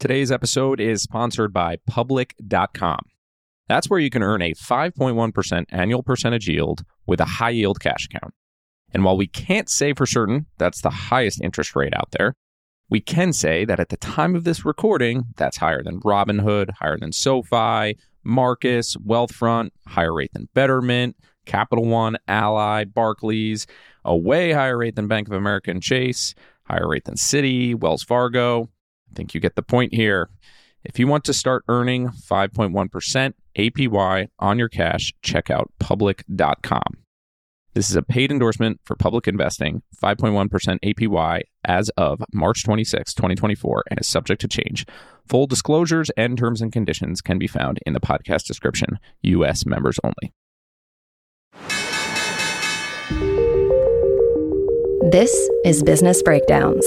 Today's episode is sponsored by Public.com. That's where you can earn a 5.1% annual percentage yield with a high yield cash account. And while we can't say for certain that's the highest interest rate out there, we can say that at the time of this recording, that's higher than Robinhood, higher than SoFi, Marcus, Wealthfront, higher rate than Betterment, Capital One, Ally, Barclays, a way higher rate than Bank of America and Chase, higher rate than Citi, Wells Fargo. I think you get the point here. If you want to start earning 5.1% APY on your cash, check out public.com. This is a paid endorsement for public investing, 5.1% APY as of March 26, 2024, and is subject to change. Full disclosures and terms and conditions can be found in the podcast description. U.S. members only. This is Business Breakdowns.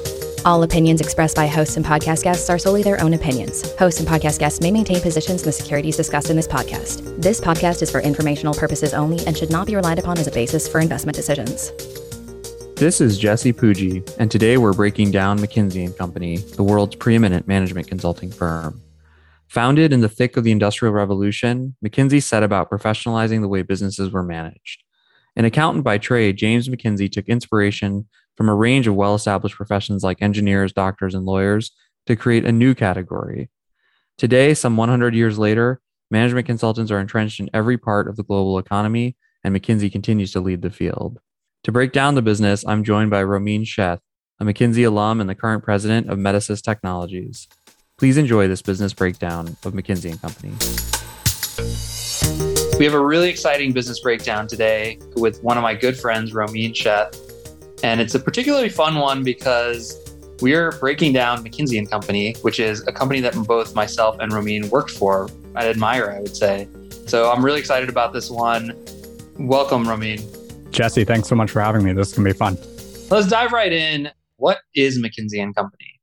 All opinions expressed by hosts and podcast guests are solely their own opinions. Hosts and podcast guests may maintain positions in the securities discussed in this podcast. This podcast is for informational purposes only and should not be relied upon as a basis for investment decisions. This is Jesse Pujji, and today we're breaking down McKinsey and Company, the world's preeminent management consulting firm. Founded in the thick of the Industrial Revolution, McKinsey set about professionalizing the way businesses were managed. An accountant by trade, James McKinsey took inspiration from a range of well established professions like engineers, doctors, and lawyers to create a new category. Today, some 100 years later, management consultants are entrenched in every part of the global economy, and McKinsey continues to lead the field. To break down the business, I'm joined by Romeen Sheth, a McKinsey alum and the current president of Metasys Technologies. Please enjoy this business breakdown of McKinsey and Company. We have a really exciting business breakdown today with one of my good friends, Romeen Sheth. And it's a particularly fun one because we're breaking down McKinsey and Company, which is a company that both myself and Romeen worked for. I admire, I would say. So I'm really excited about this one. Welcome, Romeen. Jesse, thanks so much for having me. This is going to be fun. Let's dive right in. What is McKinsey and Company?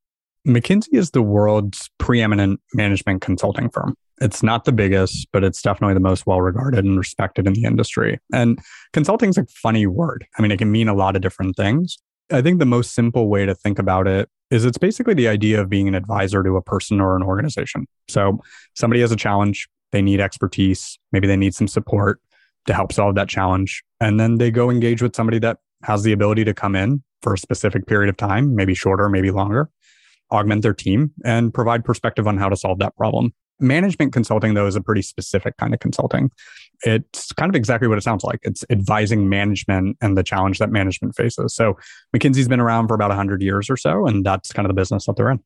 McKinsey is the world's preeminent management consulting firm. It's not the biggest, but it's definitely the most well regarded and respected in the industry. And consulting is a funny word. I mean, it can mean a lot of different things. I think the most simple way to think about it is it's basically the idea of being an advisor to a person or an organization. So somebody has a challenge, they need expertise, maybe they need some support to help solve that challenge. And then they go engage with somebody that has the ability to come in for a specific period of time, maybe shorter, maybe longer, augment their team and provide perspective on how to solve that problem. Management consulting, though, is a pretty specific kind of consulting. It's kind of exactly what it sounds like. It's advising management and the challenge that management faces. So McKinsey's been around for about 100 years or so, and that's kind of the business that they're in.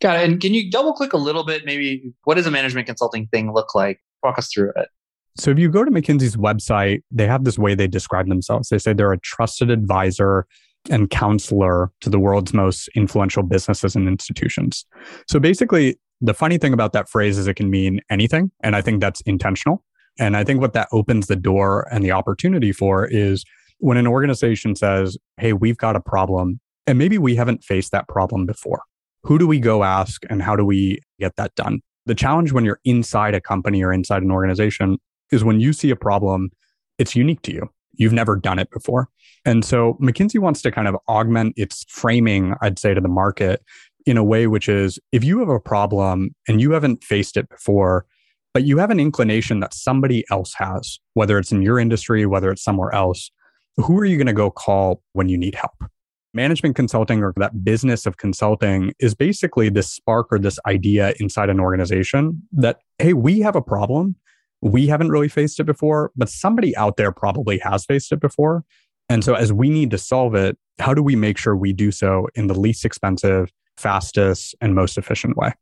Got it. And can you double click a little bit? Maybe what does a management consulting thing look like? Walk us through it. So if you go to McKinsey's website, they have this way they describe themselves. They say they're a trusted advisor and counselor to the world's most influential businesses and institutions. So basically, the funny thing about that phrase is it can mean anything. And I think that's intentional. And I think what that opens the door and the opportunity for is when an organization says, Hey, we've got a problem, and maybe we haven't faced that problem before. Who do we go ask and how do we get that done? The challenge when you're inside a company or inside an organization is when you see a problem, it's unique to you. You've never done it before. And so McKinsey wants to kind of augment its framing, I'd say, to the market in a way which is if you have a problem and you haven't faced it before, but you have an inclination that somebody else has, whether it's in your industry, whether it's somewhere else, who are you going to go call when you need help? Management consulting or that business of consulting is basically this spark or this idea inside an organization that, hey, we have a problem. We haven't really faced it before, but somebody out there probably has faced it before. And so, as we need to solve it, how do we make sure we do so in the least expensive, fastest, and most efficient way?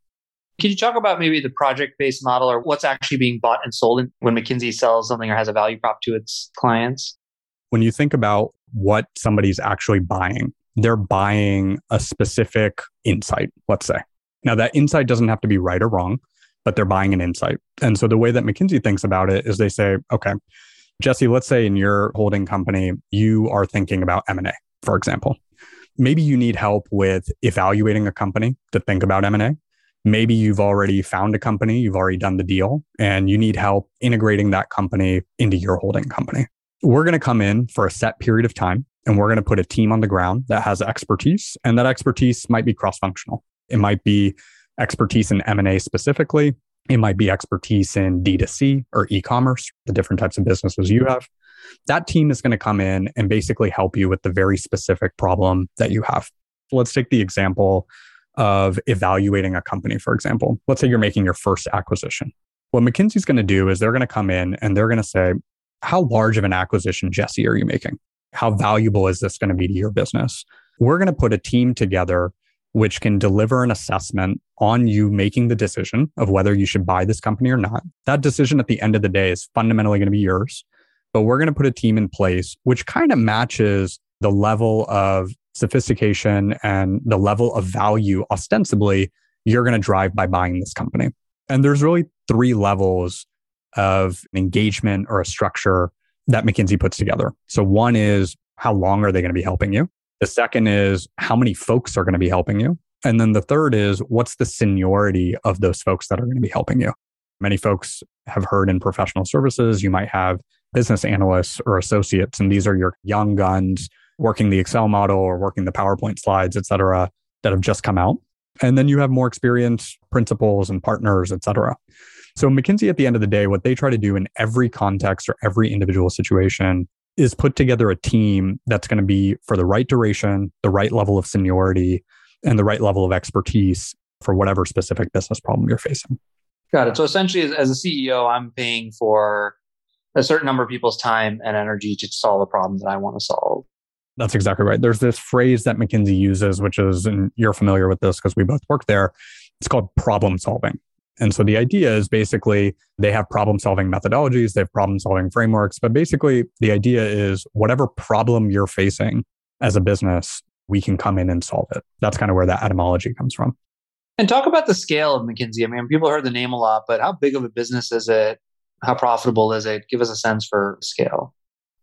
Can you talk about maybe the project based model or what's actually being bought and sold when McKinsey sells something or has a value prop to its clients? When you think about what somebody's actually buying, they're buying a specific insight, let's say. Now, that insight doesn't have to be right or wrong, but they're buying an insight. And so the way that McKinsey thinks about it is they say, okay, Jesse, let's say in your holding company, you are thinking about M&A, for example. Maybe you need help with evaluating a company to think about M&A. Maybe you've already found a company, you've already done the deal, and you need help integrating that company into your holding company. We're going to come in for a set period of time and we're going to put a team on the ground that has expertise and that expertise might be cross functional. It might be expertise in M&A specifically. It might be expertise in D2C or e-commerce, the different types of businesses you have. That team is going to come in and basically help you with the very specific problem that you have. Let's take the example of evaluating a company, for example. Let's say you're making your first acquisition. What McKinsey's going to do is they're going to come in and they're going to say, How large of an acquisition, Jesse, are you making? How valuable is this going to be to your business? We're going to put a team together which can deliver an assessment on you making the decision of whether you should buy this company or not. That decision at the end of the day is fundamentally going to be yours. But we're going to put a team in place which kind of matches the level of sophistication and the level of value ostensibly you're going to drive by buying this company. And there's really three levels of engagement or a structure that McKinsey puts together. So one is how long are they going to be helping you? The second is how many folks are going to be helping you? And then the third is what's the seniority of those folks that are going to be helping you? Many folks have heard in professional services, you might have business analysts or associates, and these are your young guns working the Excel model or working the PowerPoint slides, et cetera, that have just come out. And then you have more experienced principals and partners, et cetera. So McKinsey, at the end of the day, what they try to do in every context or every individual situation is put together a team that's going to be for the right duration, the right level of seniority, and the right level of expertise for whatever specific business problem you're facing. Got it. So essentially, as, a CEO, I'm paying for a certain number of people's time and energy to solve a problem that I want to solve. That's exactly right. There's this phrase that McKinsey uses, which is, and you're familiar with this because we both work there. It's called problem solving. And so the idea is basically they have problem solving methodologies, they have problem solving frameworks, but basically the idea is whatever problem you're facing as a business, we can come in and solve it. That's kind of where that etymology comes from. And talk about the scale of McKinsey. I mean, people heard the name a lot, but how big of a business is it? How profitable is it? Give us a sense for scale.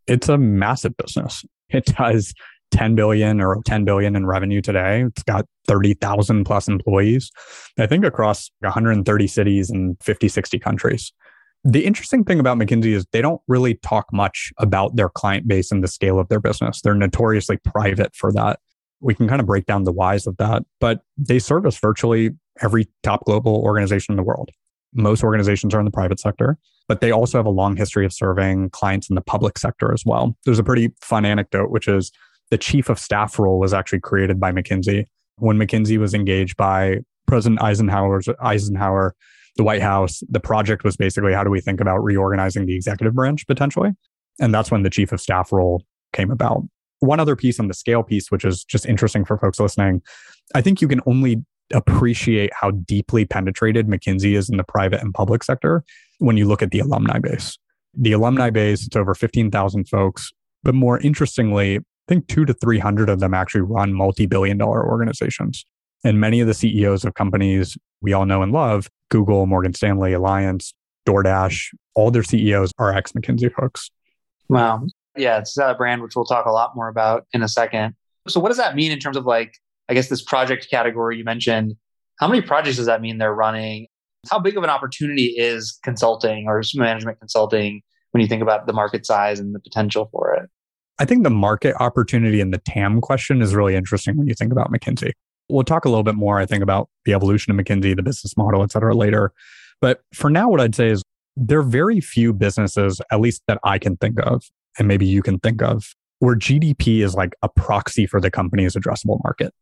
It's a massive business. It does 10 billion or 10 billion in revenue today. It's got 30,000 plus employees, I think across 130 cities and 50, 60 countries. The interesting thing about McKinsey is they don't really talk much about their client base and the scale of their business. They're notoriously private for that. We can kind of break down the whys of that, but they service virtually every top global organization in the world. Most organizations are in the private sector, but they also have a long history of serving clients in the public sector as well. There's a pretty fun anecdote, which is the chief of staff role was actually created by McKinsey when McKinsey was engaged by President Eisenhower's Eisenhower, the White House. The project was basically how do we think about reorganizing the executive branch potentially? And that's when the chief of staff role came about. One other piece on the scale piece, which is just interesting for folks listening, I think you can only appreciate how deeply penetrated McKinsey is in the private and public sector when you look at the alumni base. The alumni base, it's over 15,000 folks. But more interestingly, I think two to 300 of them actually run multi billion dollar organizations. And many of the CEOs of companies we all know and love, Google, Morgan Stanley, Allianz, DoorDash, all their CEOs are ex McKinsey folks. Wow. Yeah, it's uh, a brand which we'll talk a lot more about in a second. So, what does that mean in terms of like, I guess, this project category you mentioned? How many projects does that mean they're running? How big of an opportunity is consulting or management consulting when you think about the market size and the potential for it? I think the market opportunity and the TAM question is really interesting when you think about McKinsey. We'll talk a little bit more, I think, about the evolution of McKinsey, the business model, et cetera, later. But for now, what I'd say is there are very few businesses, at least that I can think of, and maybe you can think of, where GDP is like a proxy for the company's addressable market.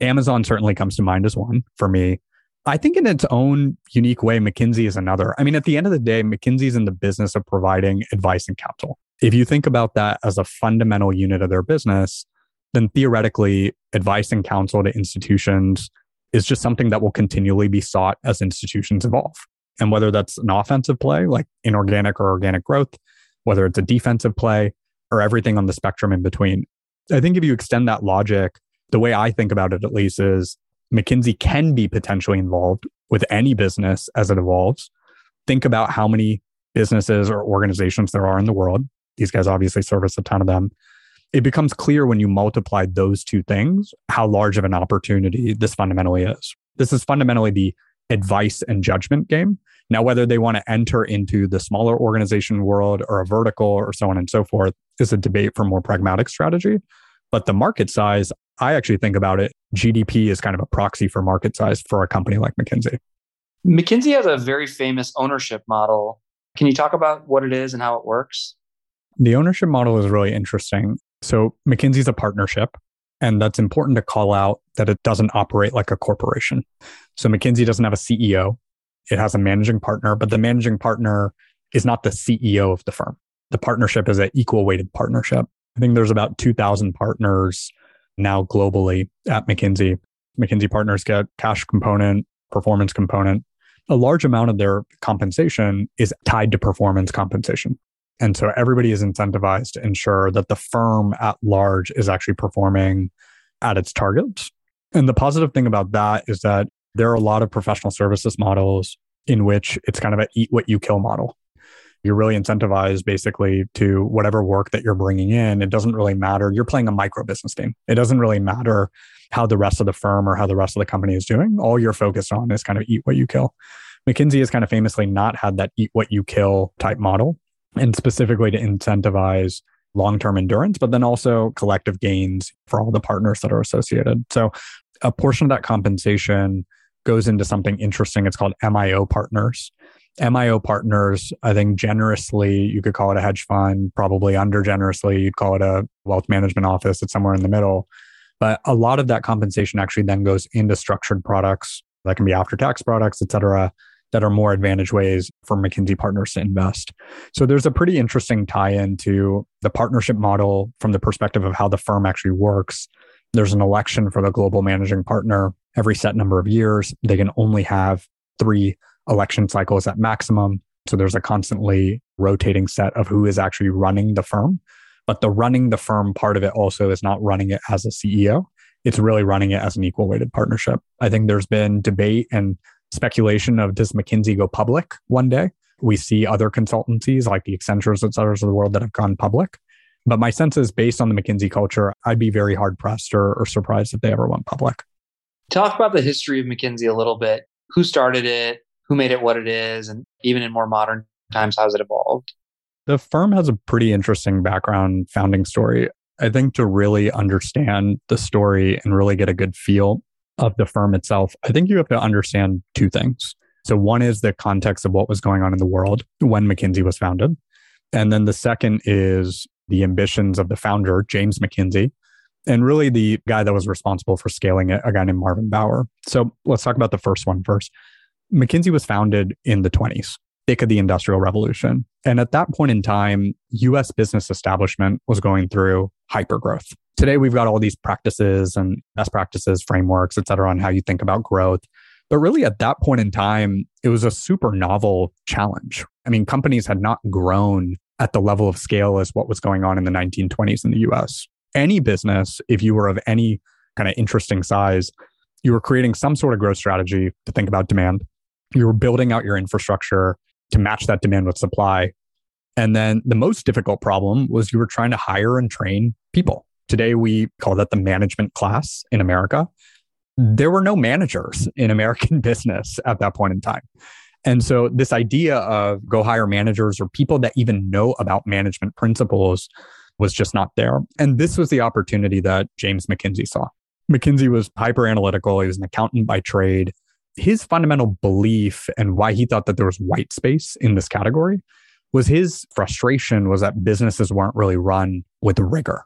Amazon certainly comes to mind as one for me. I think in its own unique way, McKinsey is another. I mean, at the end of the day, McKinsey is in the business of providing advice and counsel if you think about that as a fundamental unit of their business, then theoretically, advice and counsel to institutions is just something that will continually be sought as institutions evolve. And whether that's an offensive play, like inorganic or organic growth, whether it's a defensive play or everything on the spectrum in between. I think if you extend that logic, the way I think about it at least is McKinsey can be potentially involved with any business as it evolves. Think about how many businesses or organizations there are in the world. These guys obviously service a ton of them. It becomes clear when you multiply those two things how large of an opportunity this fundamentally is. This is fundamentally the advice and judgment game. Now, whether they want to enter into the smaller organization world or a vertical or so on and so forth is a debate for more pragmatic strategy. But the market size, I actually think about it, GDP is kind of a proxy for market size for a company like McKinsey. McKinsey has a very famous ownership model. Can you talk about what it is and how it works? The ownership model is really interesting. So, McKinsey is a partnership, and that's important to call out that it doesn't operate like a corporation. So, McKinsey doesn't have a CEO, it has a managing partner, but the managing partner is not the CEO of the firm. The partnership is an equal weighted partnership. I think there's about 2,000 partners now globally at McKinsey. McKinsey partners get cash component, performance component. A large amount of their compensation is tied to performance compensation. And so everybody is incentivized to ensure that the firm at large is actually performing at its targets. And the positive thing about that is that there are a lot of professional services models in which it's kind of an eat what you kill model you're really incentivized basically to whatever work that you're bringing in. It doesn't really matter. You're playing a micro business team. It doesn't really matter how the rest of the firm or how the rest of the company is doing. All you're focused on is kind of eat what you kill. McKinsey has kind of famously not had that eat what you kill type model, and specifically to incentivize long term endurance, but then also collective gains for all the partners that are associated. So a portion of that compensation goes into something interesting. It's called MIO partners. MIO partners, I think generously, you could call it a hedge fund, probably under generously, you'd call it a wealth management office. It's somewhere in the middle. But a lot of that compensation actually then goes into structured products that can be after tax products, et cetera, that are more advantage ways for McKinsey partners to invest. So there's a pretty interesting tie in to the partnership model from the perspective of how the firm actually works. There's an election for the global managing partner every set number of years. They can only have three election cycles at maximum. So there's a constantly rotating set of who is actually running the firm. But the running the firm part of it also is not running it as a CEO. It's really running it as an equal weighted partnership. I think there's been debate and speculation of does McKinsey go public one day? We see other consultancies like the Accentures, et cetera, of the world that have gone public. But my sense is based on the McKinsey culture, I'd be very hard pressed or, or surprised if they ever went public. Talk about the history of McKinsey a little bit. Who started it? Who made it what it is, and even in more modern times, how has it evolved? The firm has a pretty interesting background founding story. I think to really understand the story and really get a good feel of the firm itself, I think you have to understand two things. So, one is the context of what was going on in the world when McKinsey was founded. And then the second is the ambitions of the founder, James McKinsey, and really the guy that was responsible for scaling it, a guy named Marvin Bower. So, let's talk about the first one first. McKinsey was founded in the 20s, thick of the Industrial Revolution. And at that point in time, US business establishment was going through hypergrowth. Today, we've got all these practices and best practices, frameworks, et cetera, on how you think about growth. But really, at that point in time, it was a super novel challenge. I mean, companies had not grown at the level of scale as what was going on in the 1920s in the US. Any business, if you were of any kind of interesting size, you were creating some sort of growth strategy to think about demand you were building out your infrastructure to match that demand with supply. And then the most difficult problem was you were trying to hire and train people. Today, we call that the management class in America. There were no managers in American business at that point in time. And so, this idea of go hire managers or people that even know about management principles was just not there. And this was the opportunity that James McKinsey saw. McKinsey was hyper analytical. He was an accountant by trade his fundamental belief and why he thought that there was white space in this category was his frustration was that businesses weren't really run with rigor.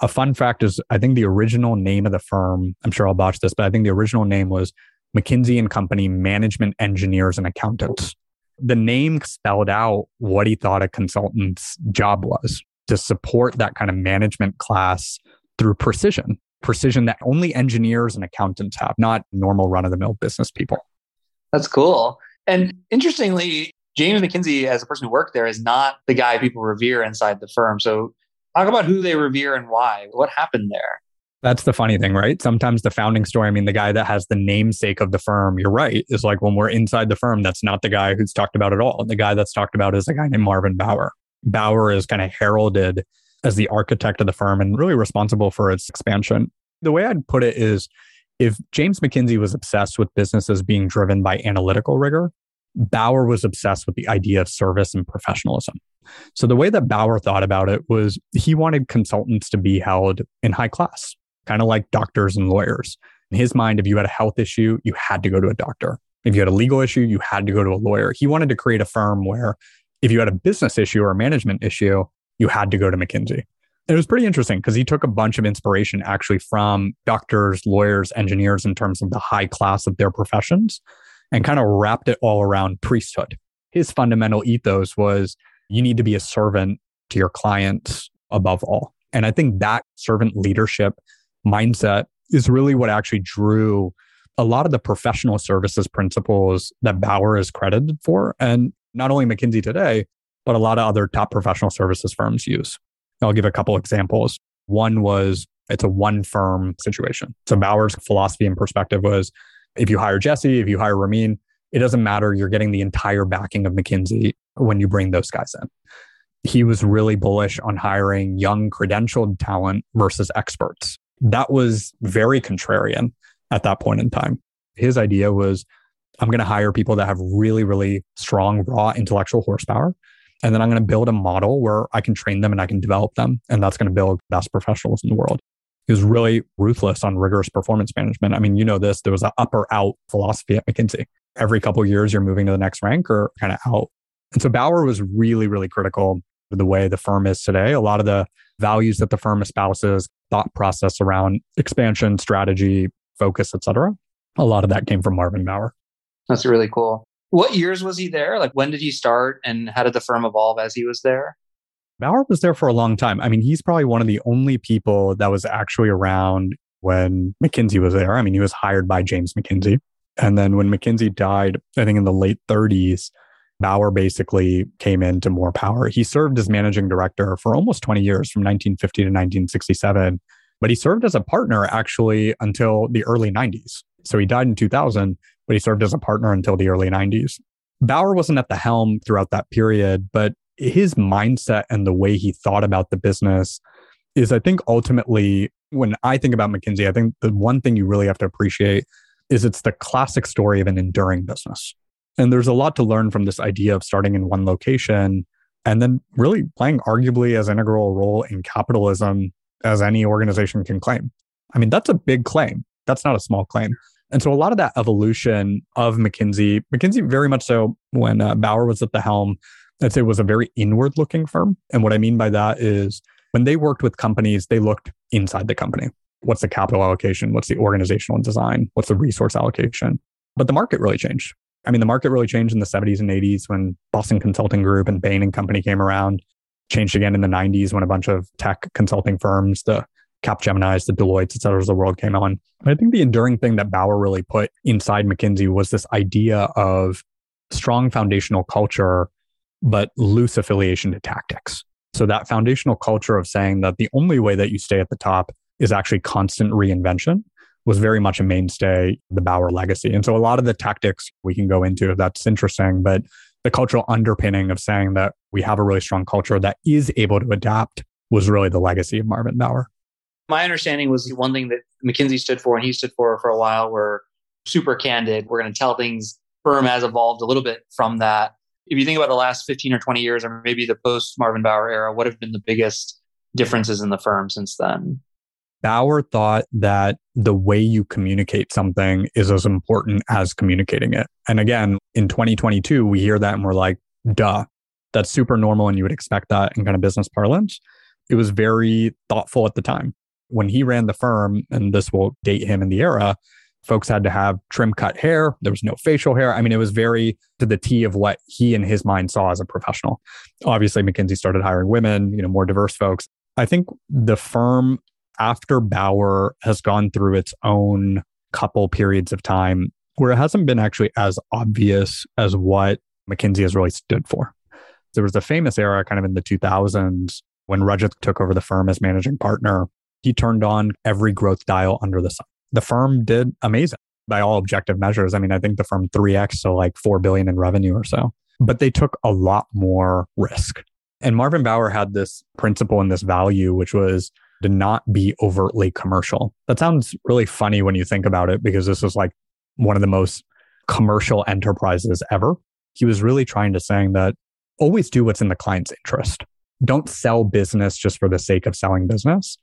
A fun fact is I think the original name of the firm, I'm sure I'll botch this, but I think the original name was McKinsey and Company Management Engineers and Accountants. The name spelled out what he thought a consultant's job was to support that kind of management class through precision precision that only engineers and accountants have, not normal run of the mill business people. That's cool. And interestingly, James McKinsey, as a person who worked there, is not the guy people revere inside the firm. So, talk about who they revere and why. What happened there? That's the funny thing, right? Sometimes the founding story, I mean, the guy that has the namesake of the firm, you're right, is like when we're inside the firm, that's not the guy who's talked about at all. The guy that's talked about is a guy named Marvin Bower. Bower is kind of heralded as the architect of the firm and really responsible for its expansion. The way I'd put it is if James McKinsey was obsessed with businesses being driven by analytical rigor, Bower was obsessed with the idea of service and professionalism. So the way that Bower thought about it was he wanted consultants to be held in high class, kind of like doctors and lawyers. In his mind, if you had a health issue, you had to go to a doctor. If you had a legal issue, you had to go to a lawyer. He wanted to create a firm where if you had a business issue or a management issue, you had to go to McKinsey. It was pretty interesting because he took a bunch of inspiration actually from doctors, lawyers, engineers in terms of the high class of their professions and kind of wrapped it all around priesthood. His fundamental ethos was you need to be a servant to your clients above all. And I think that servant leadership mindset is really what actually drew a lot of the professional services principles that Bower is credited for. And not only McKinsey today, but a lot of other top professional services firms use. I'll give a couple examples. One was it's a one firm situation. So Bower's philosophy and perspective was if you hire Jesse, if you hire Romeen, it doesn't matter. You're getting the entire backing of McKinsey when you bring those guys in. He was really bullish on hiring young credentialed talent versus experts. That was very contrarian at that point in time. His idea was I'm going to hire people that have really, really strong raw intellectual horsepower. And then I'm going to build a model where I can train them and I can develop them. And that's going to build best professionals in the world. He was really ruthless on rigorous performance management. I mean, you know this, there was an up or out philosophy at McKinsey. Every couple years, you're moving to the next rank or kind of out. And so Bower was really, really critical of the way the firm is today. A lot of the values that the firm espouses, thought process around expansion, strategy, focus, et cetera. A lot of that came from Marvin Bower. That's really cool. What years was he there? Like when did he start and how did the firm evolve as he was there? Bower was there for a long time. I mean, he's probably one of the only people that was actually around when McKinsey was there. I mean, he was hired by James McKinsey. And then when McKinsey died, I think in the late 30s, Bower basically came into more power. He served as managing director for almost 20 years from 1950 to 1967, but he served as a partner actually until the early 90s. So he died in 2000, but he served as a partner until the early 90s. Bower wasn't at the helm throughout that period, but his mindset and the way he thought about the business is, I think, ultimately, when I think about McKinsey, I think the one thing you really have to appreciate is it's the classic story of an enduring business. And there's a lot to learn from this idea of starting in one location and then really playing arguably as integral a role in capitalism as any organization can claim. I mean, that's a big claim. That's not a small claim. And so a lot of that evolution of McKinsey, McKinsey very much so when uh, Bower was at the helm, I'd say was a very inward looking firm. And what I mean by that is when they worked with companies, they looked inside the company. What's the capital allocation? What's the organizational design? What's the resource allocation? But the market really changed. I mean, the market really changed in the 70s and 80s when Boston Consulting Group and Bain and Company came around. Changed again in the 90s when a bunch of tech consulting firms, the Capgeminis, the Deloittes, et cetera, of the world came on. But I think the enduring thing that Bower really put inside McKinsey was this idea of strong foundational culture, but loose affiliation to tactics. So that foundational culture of saying that the only way that you stay at the top is actually constant reinvention was very much a mainstay, the Bower legacy. And so a lot of the tactics we can go into, if that's interesting, but the cultural underpinning of saying that we have a really strong culture that is able to adapt was really the legacy of Marvin Bower. My understanding was the one thing that McKinsey stood for and he stood for for a while were super candid. We're going to tell things. Firm has evolved a little bit from that. If you think about the last 15 or 20 years, or maybe the post Marvin Bower era, what have been the biggest differences in the firm since then? Bower thought that the way you communicate something is as important as communicating it. And again, in 2022, we hear that and we're like, duh, that's super normal. And you would expect that in kind of business parlance. It was very thoughtful at the time. When he ran the firm, and this will date him in the era, folks had to have trim cut hair. There was no facial hair. I mean, it was very to the T of what he in his mind saw as a professional. Obviously, McKinsey started hiring women, you know, more diverse folks. I think the firm after Bower has gone through its own couple periods of time where it hasn't been actually as obvious as what McKinsey has really stood for. There was a famous era kind of in the 2000s when Rajat took over the firm as managing partner. He turned on every growth dial under the sun. The firm did amazing by all objective measures. I mean, I think the firm 3x so like 4 billion in revenue or so. But they took a lot more risk. And Marvin Bower had this principle and this value, which was to not be overtly commercial. That sounds really funny when you think about it, because this is like one of the most commercial enterprises ever. He was really trying to saying that always do what's in the client's interest. Don't sell business just for the sake of selling business.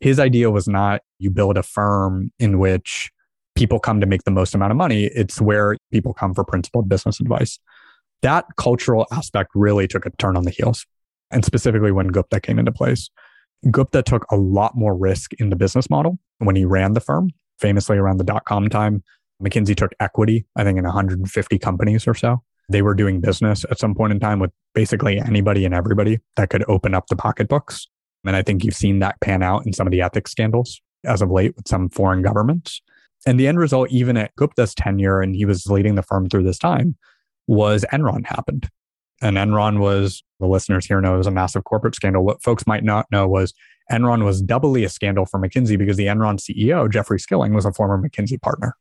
His idea was not you build a firm in which people come to make the most amount of money. It's where people come for principled business advice. That cultural aspect really took a turn on the heels. And specifically when Gupta came into place, Gupta took a lot more risk in the business model when he ran the firm, famously around the dot com time. McKinsey took equity, I think, in 150 companies or so. They were doing business at some point in time with basically anybody and everybody that could open up the pocketbooks. And I think you've seen that pan out in some of the ethics scandals as of late with some foreign governments. And the end result, even at Gupta's tenure, and he was leading the firm through this time, was Enron happened. And Enron was, the listeners here know, was a massive corporate scandal. What folks might not know was Enron was doubly a scandal for McKinsey because the Enron CEO, Jeffrey Skilling, was a former McKinsey partner.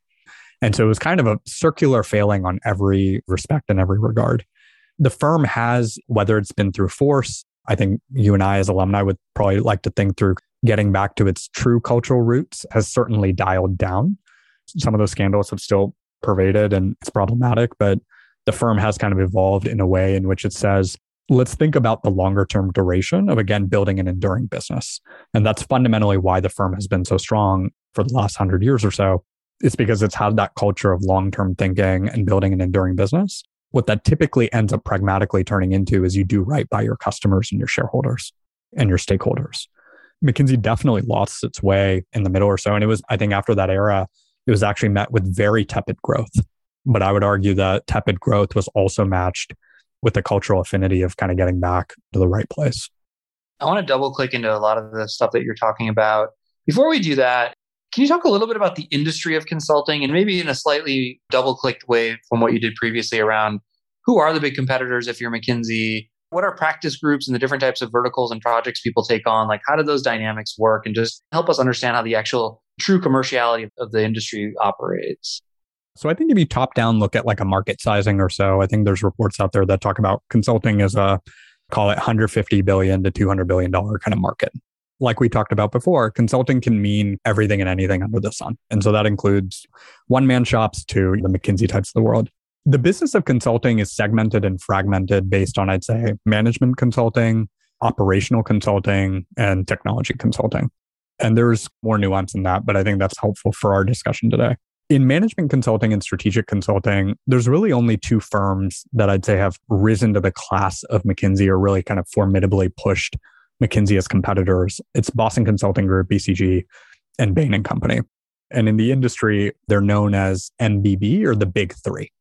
And so it was kind of a circular failing on every respect and every regard. The firm has, whether it's been through force, I think you and I as alumni would probably like to think through getting back to its true cultural roots has certainly dialed down. Some of those scandals have still pervaded and it's problematic, but the firm has kind of evolved in a way in which it says, let's think about the longer term duration of again building an enduring business. And that's fundamentally why the firm has been so strong for the last hundred years or so it's because it's had that culture of long term thinking and building an enduring business. What that typically ends up pragmatically turning into is you do right by your customers and your shareholders and your stakeholders. McKinsey definitely lost its way in the middle or so. And it was, I think, after that era, it was actually met with very tepid growth. But I would argue that tepid growth was also matched with the cultural affinity of kind of getting back to the right place. I want to double click into a lot of the stuff that you're talking about. Before we do that, can you talk a little bit about the industry of consulting and maybe in a slightly double clicked way from what you did previously around who are the big competitors if you're McKinsey? What are practice groups and the different types of verticals and projects people take on? Like, how do those dynamics work? And just help us understand how the actual true commerciality of the industry operates. So I think if you top down look at like a market sizing or so, I think there's reports out there that talk about consulting as a call it 150 billion to 200 billion dollar kind of market like we talked about before, consulting can mean everything and anything under the sun. And so that includes one man shops to the McKinsey types of the world. The business of consulting is segmented and fragmented based on, I'd say, management consulting, operational consulting, and technology consulting. And there's more nuance in that, but I think that's helpful for our discussion today. In management consulting and strategic consulting, there's really only two firms that I'd say have risen to the class of McKinsey or really kind of formidably pushed McKinsey as competitors. It's Boston Consulting Group, BCG, and Bain and Company. And in the industry, they're known as MBB or the big three.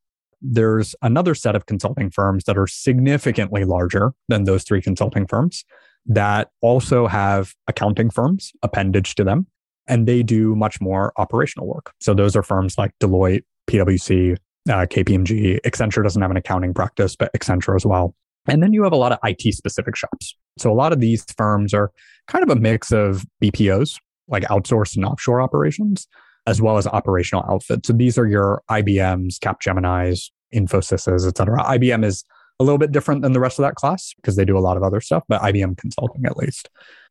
There's another set of consulting firms that are significantly larger than those three consulting firms that also have accounting firms appendage to them, and they do much more operational work. So those are firms like Deloitte, PwC, uh, KPMG. Accenture doesn't have an accounting practice, but Accenture as well. And then you have a lot of IT specific shops. So a lot of these firms are kind of a mix of BPOs, like outsourced and offshore operations, as well as operational outfits. So these are your IBMs, Capgeminis, Infosys's, et cetera. IBM is a little bit different than the rest of that class because they do a lot of other stuff, but IBM consulting at least.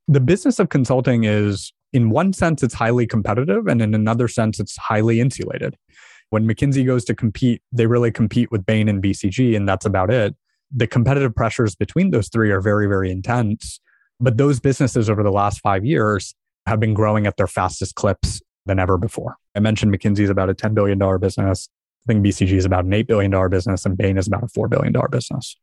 The business of consulting is, in one sense, it's highly competitive, and in another sense, it's highly insulated. When McKinsey goes to compete, they really compete with Bain and BCG, and that's about it the competitive pressures between those three are very, very intense. But those businesses over the last five years have been growing at their fastest clips than ever before. I mentioned McKinsey is about a $10 billion business. I think BCG is about an $8 billion business and Bain is about a $4 billion business.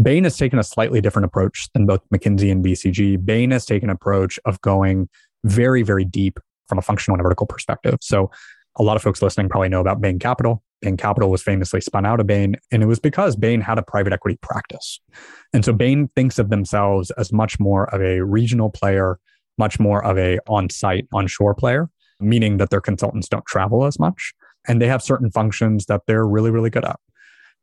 Bain has taken a slightly different approach than both McKinsey and BCG. Bain has taken an approach of going very, very deep from a functional and vertical perspective. So a lot of folks listening probably know about Bain Capital. Bain Capital was famously spun out of Bain, and it was because Bain had a private equity practice. And so Bain thinks of themselves as much more of a regional player, much more of a on-site, onshore player, meaning that their consultants don't travel as much. And they have certain functions that they're really, really good at.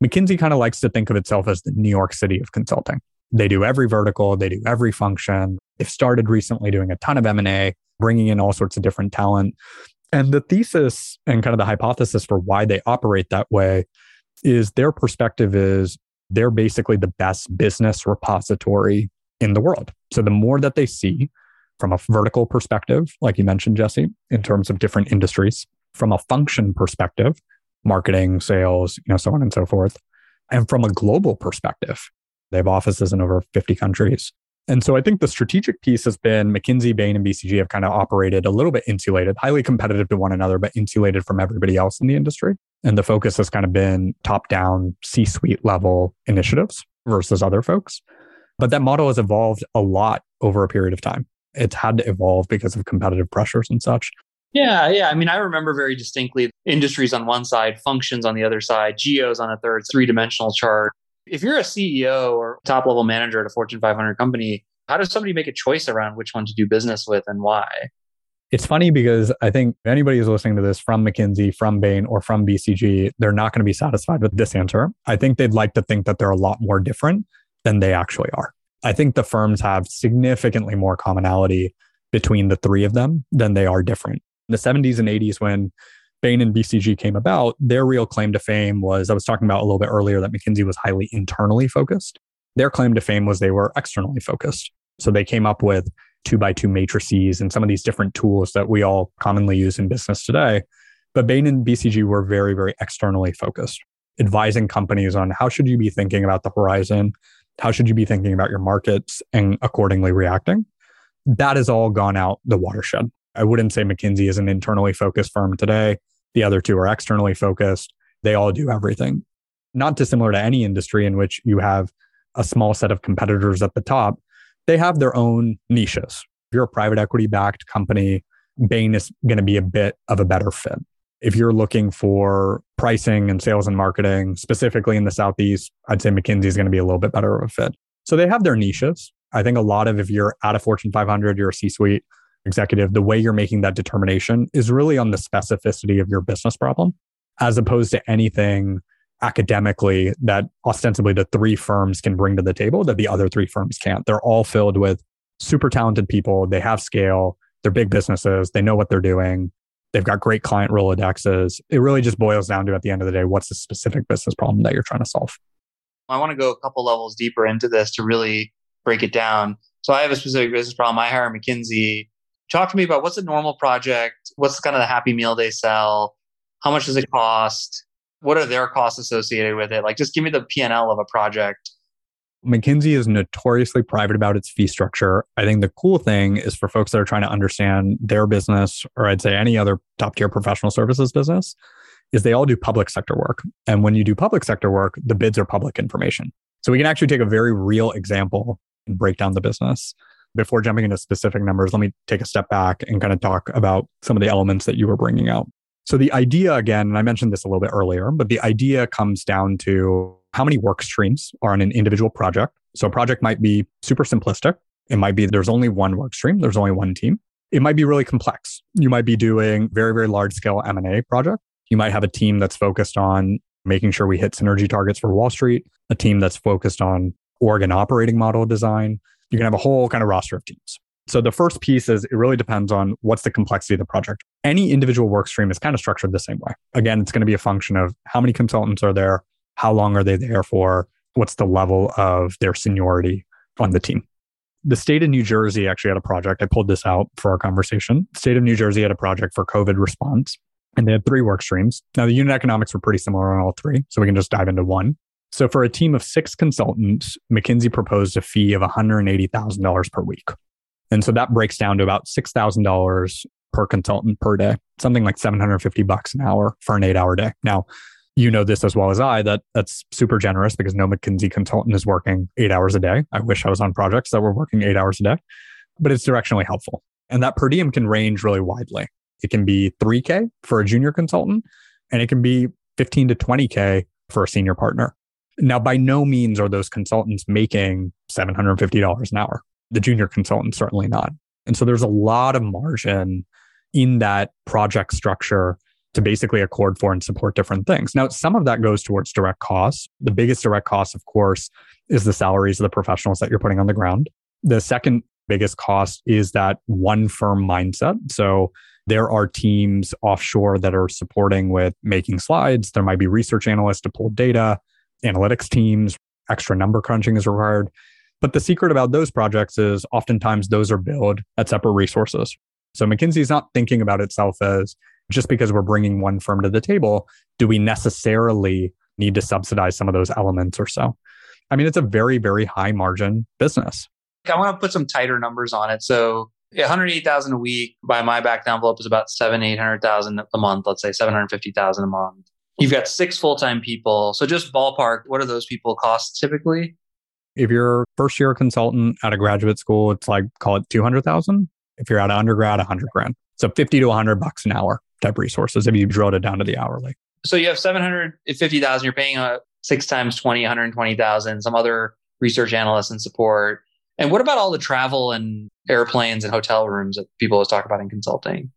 McKinsey kind of likes to think of itself as the New York City of consulting. They do every vertical, they do every function. They've started recently doing a ton of M&A bringing in all sorts of different talent. And the thesis and kind of the hypothesis for why they operate that way is their perspective is they're basically the best business repository in the world. So the more that they see from a vertical perspective, like you mentioned, Jesse, in terms of different industries, from a function perspective, marketing, sales, you know, so on and so forth, and from a global perspective, they have offices in over 50 countries. And so I think the strategic piece has been McKinsey, Bain, and BCG have kind of operated a little bit insulated, highly competitive to one another, but insulated from everybody else in the industry. And the focus has kind of been top down C suite level initiatives versus other folks. But that model has evolved a lot over a period of time. It's had to evolve because of competitive pressures and such. Yeah, yeah. I mean, I remember very distinctly industries on one side, functions on the other side, geos on a third, three dimensional chart. If you're a CEO or top level manager at a Fortune 500 company, how does somebody make a choice around which one to do business with and why? It's funny because I think anybody who's listening to this from McKinsey, from Bain, or from BCG, they're not going to be satisfied with this answer. I think they'd like to think that they're a lot more different than they actually are. I think the firms have significantly more commonality between the three of them than they are different. In the 70s and 80s, when Bain and BCG came about, their real claim to fame was I was talking about a little bit earlier that McKinsey was highly internally focused. Their claim to fame was they were externally focused. So they came up with two by two matrices and some of these different tools that we all commonly use in business today. But Bain and BCG were very, very externally focused, advising companies on how should you be thinking about the horizon? How should you be thinking about your markets and accordingly reacting? That has all gone out the watershed. I wouldn't say McKinsey is an internally focused firm today. The other two are externally focused. They all do everything. Not dissimilar to any industry in which you have a small set of competitors at the top. They have their own niches. If you're a private equity backed company, Bain is going to be a bit of a better fit. If you're looking for pricing and sales and marketing, specifically in the Southeast, I'd say McKinsey is going to be a little bit better of a fit. So they have their niches. I think a lot of if you're at a Fortune 500, you're a C suite executive, the way you're making that determination is really on the specificity of your business problem, as opposed to anything academically that ostensibly the three firms can bring to the table that the other three firms can't. They're all filled with super talented people. They have scale. They're big businesses. They know what they're doing. They've got great client Rolodexes. It really just boils down to at the end of the day, what's the specific business problem that you're trying to solve? I want to go a couple levels deeper into this to really break it down. So I have a specific business problem. I hire McKinsey talk to me about what's a normal project? What's kind of the happy meal they sell? How much does it cost? What are their costs associated with it? Like, just give me the P&L of a project. McKinsey is notoriously private about its fee structure. I think the cool thing is for folks that are trying to understand their business, or I'd say any other top tier professional services business, is they all do public sector work. And when you do public sector work, the bids are public information. So we can actually take a very real example and break down the business before jumping into specific numbers, let me take a step back and kind of talk about some of the elements that you were bringing out. So the idea again, and I mentioned this a little bit earlier, but the idea comes down to how many work streams are on an individual project. So a project might be super simplistic. It might be there's only one work stream, there's only one team. It might be really complex. You might be doing very, very large scale M&A project. You might have a team that's focused on making sure we hit synergy targets for Wall Street, a team that's focused on org and operating model design, you can have a whole kind of roster of teams. So the first piece is it really depends on what's the complexity of the project. Any individual work stream is kind of structured the same way. Again, it's going to be a function of how many consultants are there, how long are they there for, what's the level of their seniority on the team. The state of New Jersey actually had a project. I pulled this out for our conversation. State of New Jersey had a project for COVID response, and they had three work streams. Now, the unit economics were pretty similar on all three, so we can just dive into one. So for a team of six consultants, McKinsey proposed a fee of $180,000 per week. And so that breaks down to about $6,000 per consultant per day, something like 750 bucks an hour for an eight hour day. Now, you know this as well as I that that's super generous because no McKinsey consultant is working eight hours a day. I wish I was on projects that were working eight hours a day, but it's directionally helpful. And that per diem can range really widely. It can be 3K for a junior consultant, and it can be 15 to 20K for a senior partner. Now, by no means are those consultants making $750 an hour. The junior consultants, certainly not. And so there's a lot of margin in that project structure to basically accord for and support different things. Now, some of that goes towards direct costs. The biggest direct cost, of course, is the salaries of the professionals that you're putting on the ground. The second biggest cost is that one firm mindset. So there are teams offshore that are supporting with making slides. There might be research analysts to pull data, analytics teams, extra number crunching is required. But the secret about those projects is oftentimes those are billed at separate resources. So McKinsey is not thinking about itself as just because we're bringing one firm to the table, do we necessarily need to subsidize some of those elements or so? I mean, it's a very, very high margin business. I want to put some tighter numbers on it. So 180,000 a week by my back envelope is about seven, 800,000 a month. Let's say 750,000 a month. You've got six full-time people. So just ballpark, what do those people cost typically? If you're first year consultant at a graduate school, it's like call it 200,000. If you're at undergrad, 100 grand. So 50 to 100 bucks an hour type resources if you drilled it down to the hourly. So you have 750,000, you're paying a six times 20, 120,000, some other research analysts and support. And what about all the travel and airplanes and hotel rooms that people always talk about in consulting?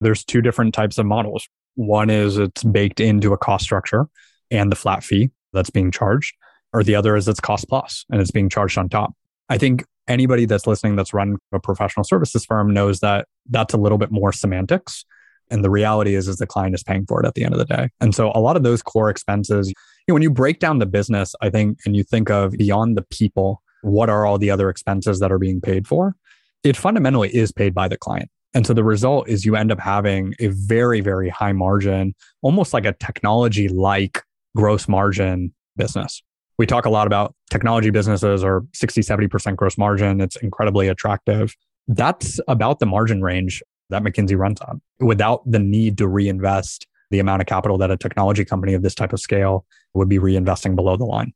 There's two different types of models. One is it's baked into a cost structure and the flat fee that's being charged, or the other is it's cost plus and it's being charged on top. I think anybody that's listening that's run a professional services firm knows that that's a little bit more semantics. And the reality is, is the client is paying for it at the end of the day. And so a lot of those core expenses, you know, when you break down the business, I think, and you think of beyond the people, what are all the other expenses that are being paid for? It fundamentally is paid by the client. And so the result is you end up having a very, very high margin, almost like a technology like gross margin business. We talk a lot about technology businesses are 60, 70% gross margin. It's incredibly attractive. That's about the margin range that McKinsey runs on without the need to reinvest the amount of capital that a technology company of this type of scale would be reinvesting below the line.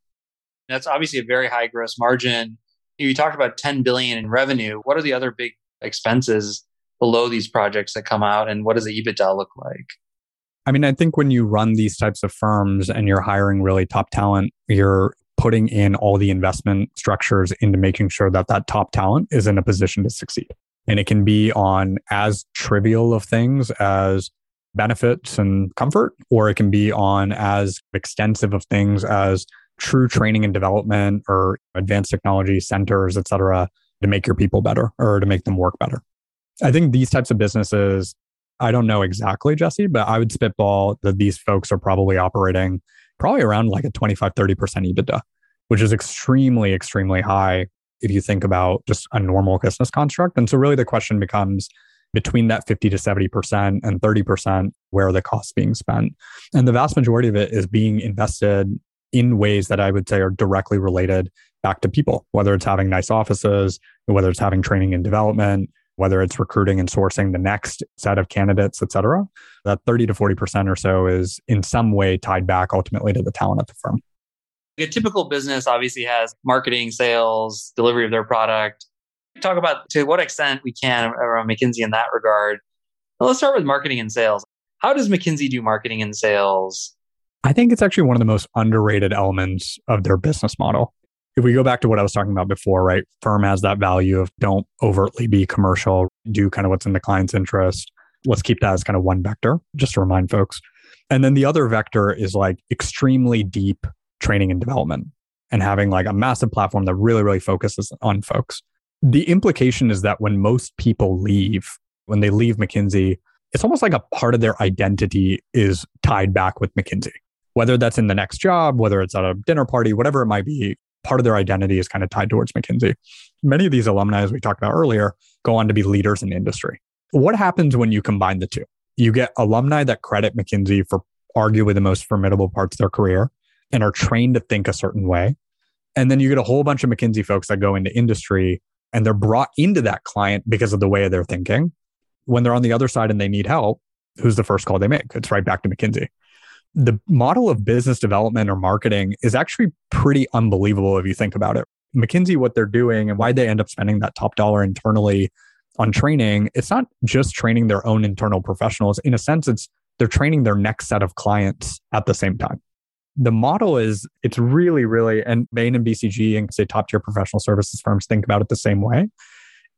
That's obviously a very high gross margin. You talked about 10 billion in revenue. What are the other big expenses below these projects that come out and what does the EBITDA look like? I mean, I think when you run these types of firms and you're hiring really top talent, you're putting in all the investment structures into making sure that that top talent is in a position to succeed. And it can be on as trivial of things as benefits and comfort, or it can be on as extensive of things as true training and development or advanced technology centers, et cetera, to make your people better or to make them work better. I think these types of businesses, I don't know exactly, Jesse, but I would spitball that these folks are probably operating probably around like a 25, 30% EBITDA, which is extremely, extremely high if you think about just a normal business construct. And so really the question becomes between that 50 to 70% and 30%, where are the costs being spent? And the vast majority of it is being invested in ways that I would say are directly related back to people, whether it's having nice offices, whether it's having training and development, whether it's recruiting and sourcing the next set of candidates, et cetera. That 30 to 40% or so is in some way tied back ultimately to the talent at the firm. A typical business obviously has marketing, sales, delivery of their product. Talk about to what extent we can around McKinsey in that regard. Well, let's start with marketing and sales. How does McKinsey do marketing and sales? I think it's actually one of the most underrated elements of their business model. If we go back to what I was talking about before, right? Firm has that value of don't overtly be commercial, do kind of what's in the client's interest. Let's keep that as kind of one vector, just to remind folks. And then the other vector is like extremely deep training and development and having like a massive platform that really, really focuses on folks. The implication is that when most people leave, when they leave McKinsey, it's almost like a part of their identity is tied back with McKinsey. Whether that's in the next job, whether it's at a dinner party, whatever it might be, part of their identity is kind of tied towards McKinsey. Many of these alumni, as we talked about earlier, go on to be leaders in industry. What happens when you combine the two? You get alumni that credit McKinsey for arguably the most formidable parts of their career and are trained to think a certain way. And then you get a whole bunch of McKinsey folks that go into industry and they're brought into that client because of the way they're thinking. When they're on the other side and they need help, who's the first call they make? It's right back to McKinsey. The model of business development or marketing is actually pretty unbelievable if you think about it. McKinsey, what they're doing and why they end up spending that top dollar internally on training, it's not just training their own internal professionals. In a sense, it's they're training their next set of clients at the same time the model is it's really, really, and Bain and BCG and say top tier professional services firms think about it the same way.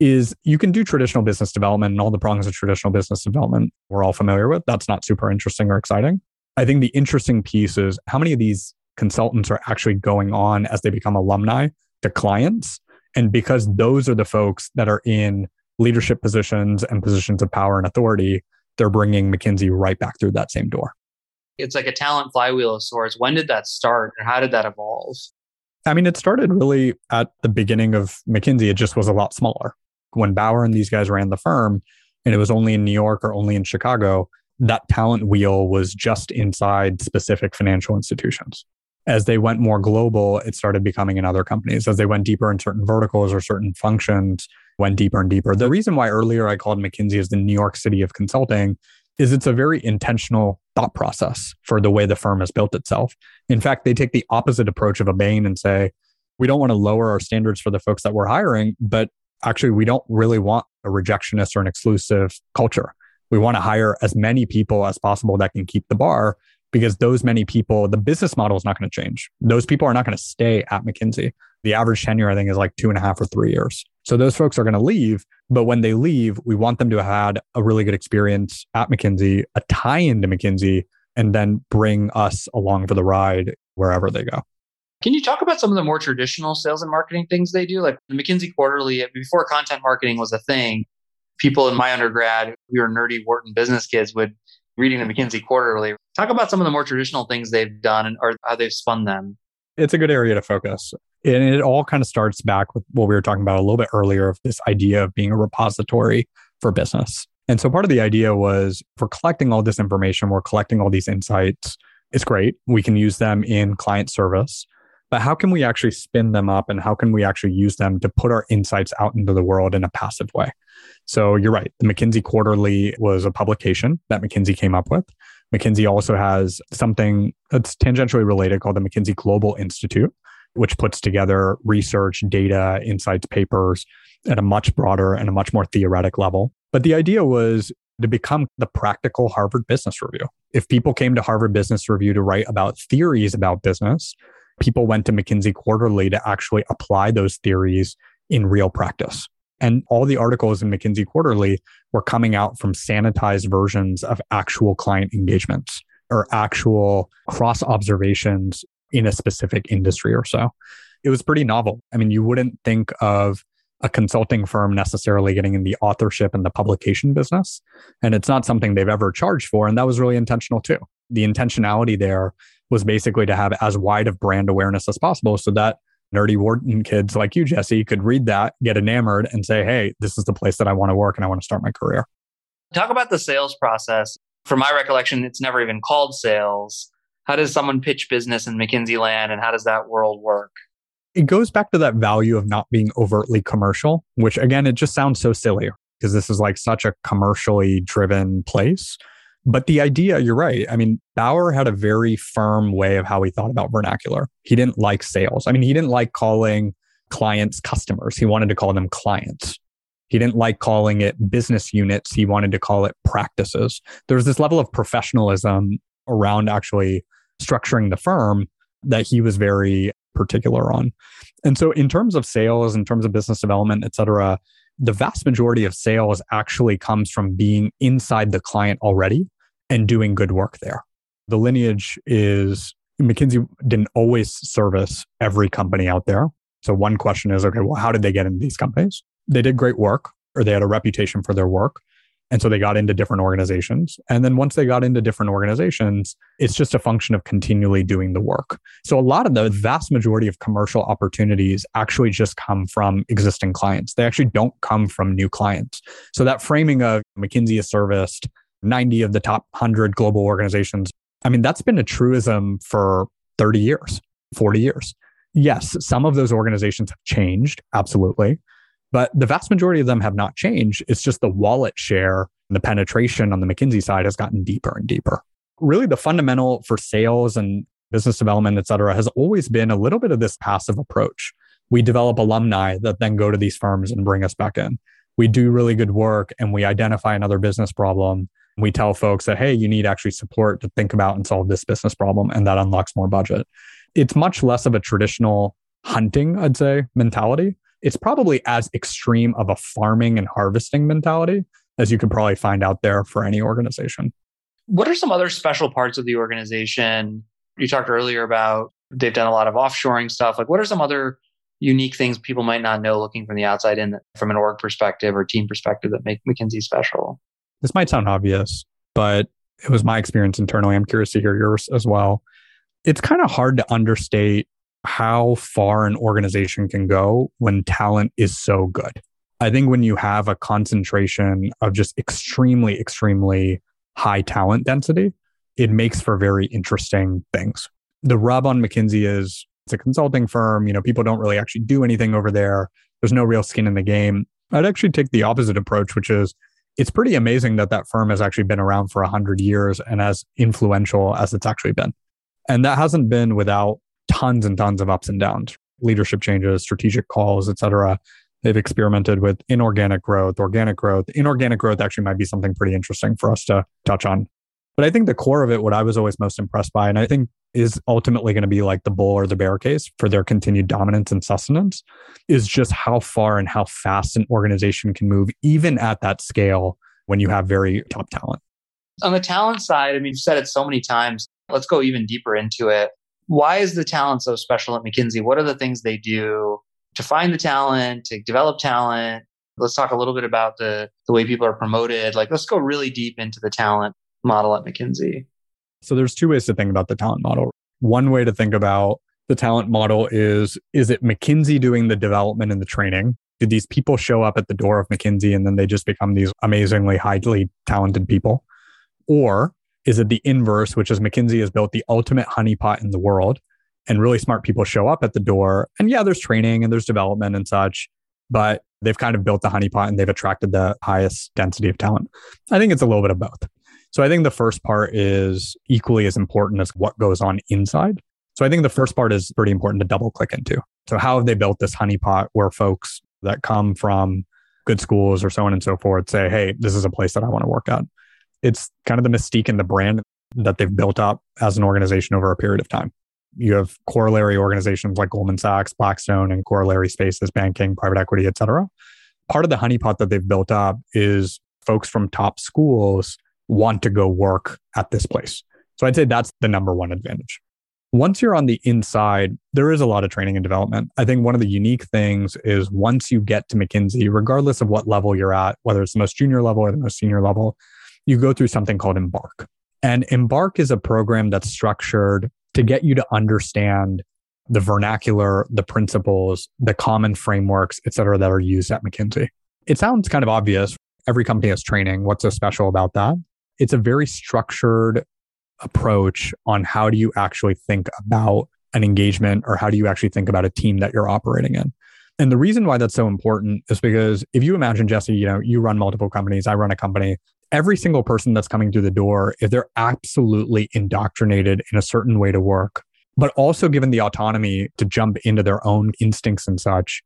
Is you can do traditional business development and all the prongs of traditional business development we're all familiar with. That's not super interesting or exciting. I think the interesting piece is how many of these consultants are actually going on as they become alumni to clients And because those are the folks that are in leadership positions and positions of power and authority, they're bringing McKinsey right back through that same door. It's like a talent flywheel of sorts. When did that start and how did that evolve? I mean, it started really at the beginning of McKinsey. It just was a lot smaller. When Bower and these guys ran the firm, and it was only in New York or only in Chicago, that talent wheel was just inside specific financial institutions. As they went more global, it started becoming in other companies. As they went deeper in certain verticals or certain functions, went deeper and deeper. The reason why earlier I called McKinsey as the New York City of consulting is it's a very intentional thought process for the way the firm has built itself. In fact, they take the opposite approach of a Bain and say, we don't want to lower our standards for the folks that we're hiring, but actually, we don't really want a rejectionist or an exclusive culture. We want to hire as many people as possible that can keep the bar because those many people, the business model is not going to change. Those people are not going to stay at McKinsey. The average tenure, I think, is like two and a half or three years. So those folks are going to leave. But when they leave, we want them to have had a really good experience at McKinsey, a tie into McKinsey, and then bring us along for the ride wherever they go. Can you talk about some of the more traditional sales and marketing things they do? Like the McKinsey Quarterly, before content marketing was a thing, people in my undergrad, we were nerdy Wharton business kids, would reading the McKinsey Quarterly. Talk about some of the more traditional things they've done and or how they've spun them. It's a good area to focus. And it all kind of starts back with what we were talking about a little bit earlier of this idea of being a repository for business. And so part of the idea was for collecting all this information, we're collecting all these insights. It's great. We can use them in client service. But how can we actually spin them up and how can we actually use them to put our insights out into the world in a passive way? So you're right. The McKinsey Quarterly was a publication that McKinsey came up with. McKinsey also has something that's tangentially related called the McKinsey Global Institute, which puts together research, data, insights, papers at a much broader and a much more theoretic level. But the idea was to become the practical Harvard Business Review. If people came to Harvard Business Review to write about theories about business, people went to McKinsey Quarterly to actually apply those theories in real practice. And all the articles in McKinsey Quarterly were coming out from sanitized versions of actual client engagements or actual cross observations in a specific industry or so. It was pretty novel. I mean, you wouldn't think of a consulting firm necessarily getting in the authorship and the publication business. And it's not something they've ever charged for. And that was really intentional too. The intentionality there was basically to have as wide of brand awareness as possible so that nerdy Wharton kids like you, Jesse, could read that, get enamored, and say, hey, this is the place that I want to work and I want to start my career. Talk about the sales process. From my recollection, it's never even called sales. How does someone pitch business in McKinsey land and how does that world work? It goes back to that value of not being overtly commercial, which again, it just sounds so silly because this is like such a commercially driven place. But the idea, you're right. I mean, Bower had a very firm way of how he thought about vernacular. He didn't like sales. I mean, he didn't like calling clients customers. He wanted to call them clients. He didn't like calling it business units. He wanted to call it practices. There was this level of professionalism around actually structuring the firm that he was very particular on. And so in terms of sales, in terms of business development, et cetera, the vast majority of sales actually comes from being inside the client already and doing good work there. The lineage is McKinsey didn't always service every company out there. So one question is, okay, well, how did they get into these companies? They did great work or they had a reputation for their work. And so they got into different organizations. And then once they got into different organizations, it's just a function of continually doing the work. So a lot of the vast majority of commercial opportunities actually just come from existing clients. They actually don't come from new clients. So that framing of McKinsey is serviced 90 of the top 100 global organizations. I mean, that's been a truism for 30 years, 40 years. Yes, some of those organizations have changed, absolutely. But the vast majority of them have not changed. It's just the wallet share, and the penetration on the McKinsey side has gotten deeper and deeper. Really, the fundamental for sales and business development, et cetera, has always been a little bit of this passive approach. We develop alumni that then go to these firms and bring us back in. We do really good work and we identify another business problem we tell folks that, hey, you need actually support to think about and solve this business problem, and that unlocks more budget. It's much less of a traditional hunting, I'd say, mentality. It's probably as extreme of a farming and harvesting mentality as you could probably find out there for any organization. What are some other special parts of the organization? You talked earlier about they've done a lot of offshoring stuff. Like, what are some other unique things people might not know looking from the outside in from an org perspective or team perspective that make McKinsey special? This might sound obvious, but it was my experience internally. I'm curious to hear yours as well. It's kind of hard to understate how far an organization can go when talent is so good. I think when you have a concentration of just extremely, extremely high talent density, it makes for very interesting things. The rub on McKinsey is it's a consulting firm. You know, people don't really actually do anything over there. There's no real skin in the game. I'd actually take the opposite approach, which is it's pretty amazing that that firm has actually been around for 100 years and as influential as it's actually been. And that hasn't been without tons and tons of ups and downs, leadership changes, strategic calls, et cetera. They've experimented with inorganic growth, organic growth. Inorganic growth actually might be something pretty interesting for us to touch on. But I think the core of it, what I was always most impressed by, and I think is ultimately going to be like the bull or the bear case for their continued dominance and sustenance, is just how far and how fast an organization can move, even at that scale when you have very top talent. On the talent side, I mean, you've said it so many times. Let's go even deeper into it. Why is the talent so special at McKinsey? What are the things they do to find the talent, to develop talent? Let's talk a little bit about the, the way people are promoted. Like, let's go really deep into the talent model at McKinsey. So there's two ways to think about the talent model. One way to think about the talent model is is it McKinsey doing the development and the training? Did these people show up at the door of McKinsey and then they just become these amazingly highly talented people? Or is it the inverse, which is McKinsey has built the ultimate honeypot in the world and really smart people show up at the door. And yeah, there's training and there's development and such, but they've kind of built the honeypot and they've attracted the highest density of talent. I think it's a little bit of both. So I think the first part is equally as important as what goes on inside. So I think the first part is pretty important to double click into. So how have they built this honeypot where folks that come from good schools or so on and so forth say, hey, this is a place that I want to work at. It's kind of the mystique and the brand that they've built up as an organization over a period of time. You have corollary organizations like Goldman Sachs, Blackstone, and corollary spaces, banking, private equity, et cetera. Part of the honeypot that they've built up is folks from top schools want to go work at this place. So I'd say that's the number one advantage. Once you're on the inside, there is a lot of training and development. I think one of the unique things is once you get to McKinsey, regardless of what level you're at, whether it's the most junior level or the most senior level, you go through something called Embark. And Embark is a program that's structured to get you to understand the vernacular, the principles, the common frameworks, et cetera, that are used at McKinsey. It sounds kind of obvious. Every company has training. What's so special about that? It's a very structured approach on how do you actually think about an engagement or how do you actually think about a team that you're operating in. And the reason why that's so important is because if you imagine Jesse, you know, you run multiple companies, I run a company, every single person that's coming through the door, if they're absolutely indoctrinated in a certain way to work, but also given the autonomy to jump into their own instincts and such,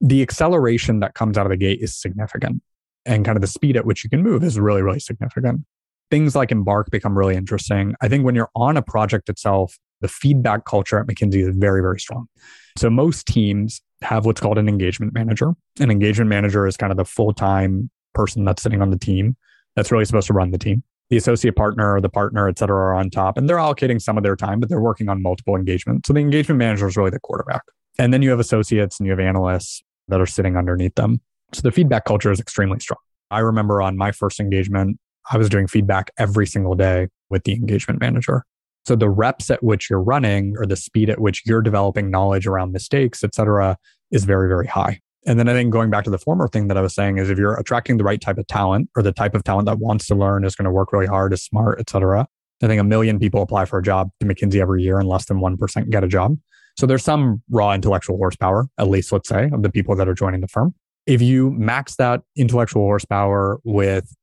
the acceleration that comes out of the gate is significant. And kind of the speed at which you can move is really, really significant things like Embark become really interesting. I think when you're on a project itself, the feedback culture at McKinsey is very, very strong. So most teams have what's called an engagement manager. An engagement manager is kind of the full time person that's sitting on the team that's really supposed to run the team. The associate partner or the partner, et cetera, are on top and they're allocating some of their time, but they're working on multiple engagements. So the engagement manager is really the quarterback. And then you have associates and you have analysts that are sitting underneath them. So the feedback culture is extremely strong. I remember on my first engagement, I was doing feedback every single day with the engagement manager. So the reps at which you're running or the speed at which you're developing knowledge around mistakes, et cetera, is very, very high. And then I think going back to the former thing that I was saying is if you're attracting the right type of talent or the type of talent that wants to learn, is going to work really hard, is smart, et cetera. I think a million people apply for a job to McKinsey every year and less than 1% get a job. So there's some raw intellectual horsepower, at least let's say, of the people that are joining the firm. If you max that intellectual horsepower with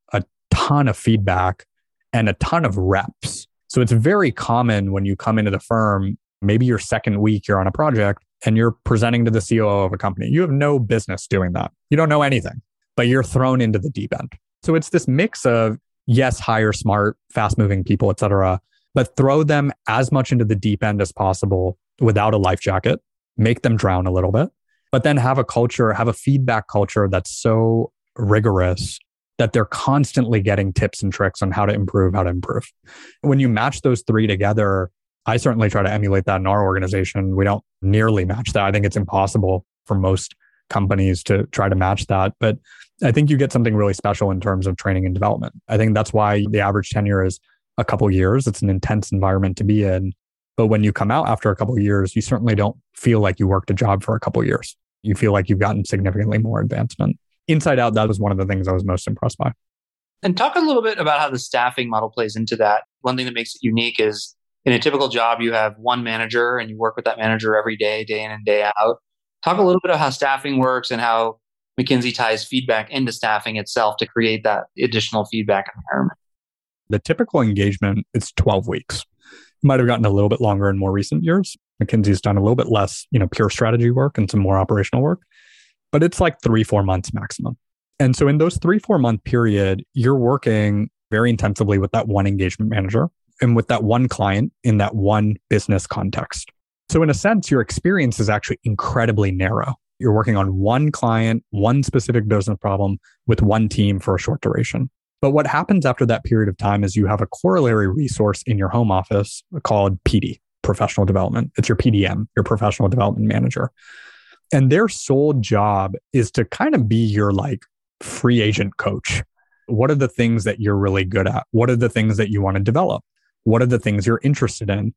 ton of feedback and a ton of reps. So it's very common when you come into the firm, maybe your second week you're on a project and you're presenting to the COO of a company. You have no business doing that. You don't know anything, but you're thrown into the deep end. So it's this mix of yes, hire smart, fast moving people, et cetera, but throw them as much into the deep end as possible without a life jacket, make them drown a little bit, but then have a culture, have a feedback culture that's so rigorous that they're constantly getting tips and tricks on how to improve, how to improve. When you match those three together, I certainly try to emulate that in our organization. We don't nearly match that. I think it's impossible for most companies to try to match that. But I think you get something really special in terms of training and development. I think that's why the average tenure is a couple years. It's an intense environment to be in. But when you come out after a couple years, you certainly don't feel like you worked a job for a couple years. You feel like you've gotten significantly more advancement. Inside out, that was one of the things I was most impressed by. And talk a little bit about how the staffing model plays into that. One thing that makes it unique is in a typical job, you have one manager and you work with that manager every day, day in and day out. Talk a little bit of how staffing works and how McKinsey ties feedback into staffing itself to create that additional feedback environment. The typical engagement is 12 weeks. It might have gotten a little bit longer in more recent years. McKinsey's done a little bit less, you know, pure strategy work and some more operational work, but it's like three, four months maximum. And so in those three, four month period, you're working very intensively with that one engagement manager and with that one client in that one business context. So, in a sense, your experience is actually incredibly narrow. You're working on one client, one specific business problem with one team for a short duration. But what happens after that period of time is you have a corollary resource in your home office called PD, professional development. It's your PDM, your professional development manager. And their sole job is to kind of be your like free agent coach. What are the things that you're really good at? What are the things that you want to develop? What are the things you're interested in?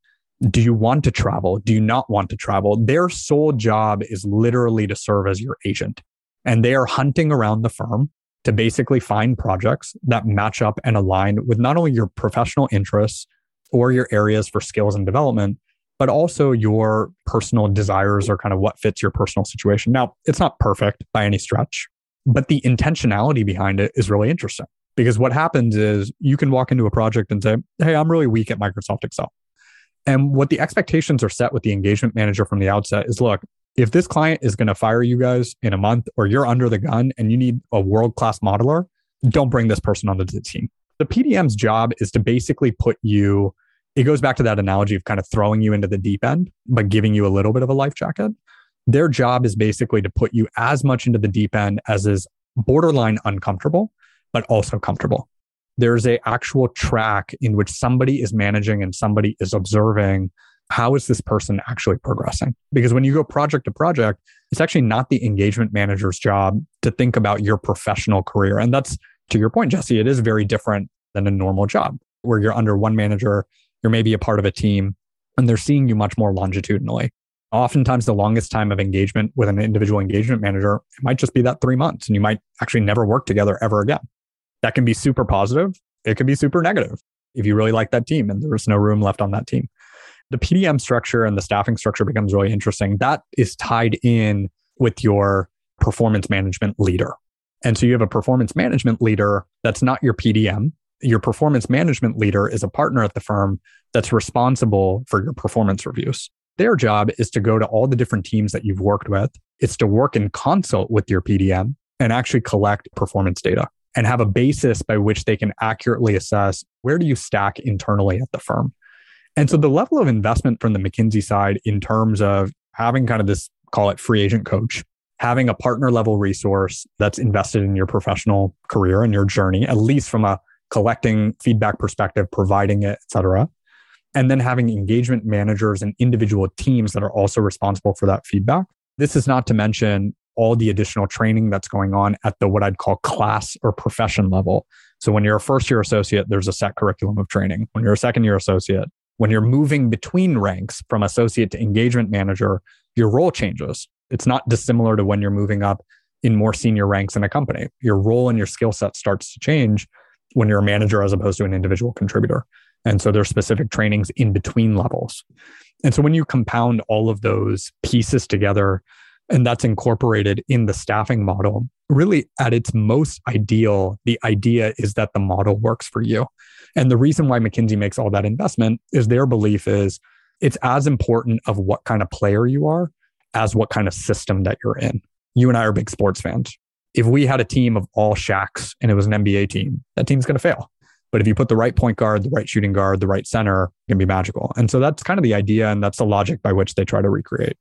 Do you want to travel? Do you not want to travel? Their sole job is literally to serve as your agent. And they are hunting around the firm to basically find projects that match up and align with not only your professional interests or your areas for skills and development, but also your personal desires or kind of what fits your personal situation. Now, it's not perfect by any stretch, but the intentionality behind it is really interesting. Because what happens is you can walk into a project and say, Hey, I'm really weak at Microsoft Excel. And what the expectations are set with the engagement manager from the outset is look, if this client is going to fire you guys in a month or you're under the gun and you need a world class modeler, don't bring this person onto the team. The PDM's job is to basically put you, it goes back to that analogy of kind of throwing you into the deep end, but giving you a little bit of a life jacket. Their job is basically to put you as much into the deep end as is borderline uncomfortable but also comfortable. There's a actual track in which somebody is managing and somebody is observing how is this person actually progressing? Because when you go project to project, it's actually not the engagement manager's job to think about your professional career. And that's to your point, Jesse, it is very different than a normal job where you're under one manager, you're maybe a part of a team, and they're seeing you much more longitudinally. Oftentimes, the longest time of engagement with an individual engagement manager it might just be that three months, and you might actually never work together ever again. That can be super positive. It can be super negative if you really like that team and there's no room left on that team. The PDM structure and the staffing structure becomes really interesting. That is tied in with your performance management leader. And so you have a performance management leader that's not your PDM. Your performance management leader is a partner at the firm that's responsible for your performance reviews. Their job is to go to all the different teams that you've worked with. It's to work in consult with your PDM and actually collect performance data and have a basis by which they can accurately assess where do you stack internally at the firm. And so the level of investment from the McKinsey side in terms of having kind of this call it free agent coach, having a partner level resource that's invested in your professional career and your journey, at least from a collecting feedback perspective, providing it, et cetera. And then having engagement managers and individual teams that are also responsible for that feedback. This is not to mention all the additional training that's going on at the what I'd call class or profession level. So when you're a first year associate, there's a set curriculum of training. When you're a second year associate, when you're moving between ranks from associate to engagement manager, your role changes. It's not dissimilar to when you're moving up in more senior ranks in a company. Your role and your skill set starts to change when you're a manager as opposed to an individual contributor. And so there's specific trainings in between levels. And so when you compound all of those pieces together, and that's incorporated in the staffing model. Really, at its most ideal, the idea is that the model works for you. And the reason why McKinsey makes all that investment is their belief is it's as important of what kind of player you are as what kind of system that you're in. You and I are big sports fans. If we had a team of all Shaqs and it was an NBA team, that team's going to fail. But if you put the right point guard, the right shooting guard, the right center, it can be magical. And so that's kind of the idea. And that's the logic by which they try to recreate.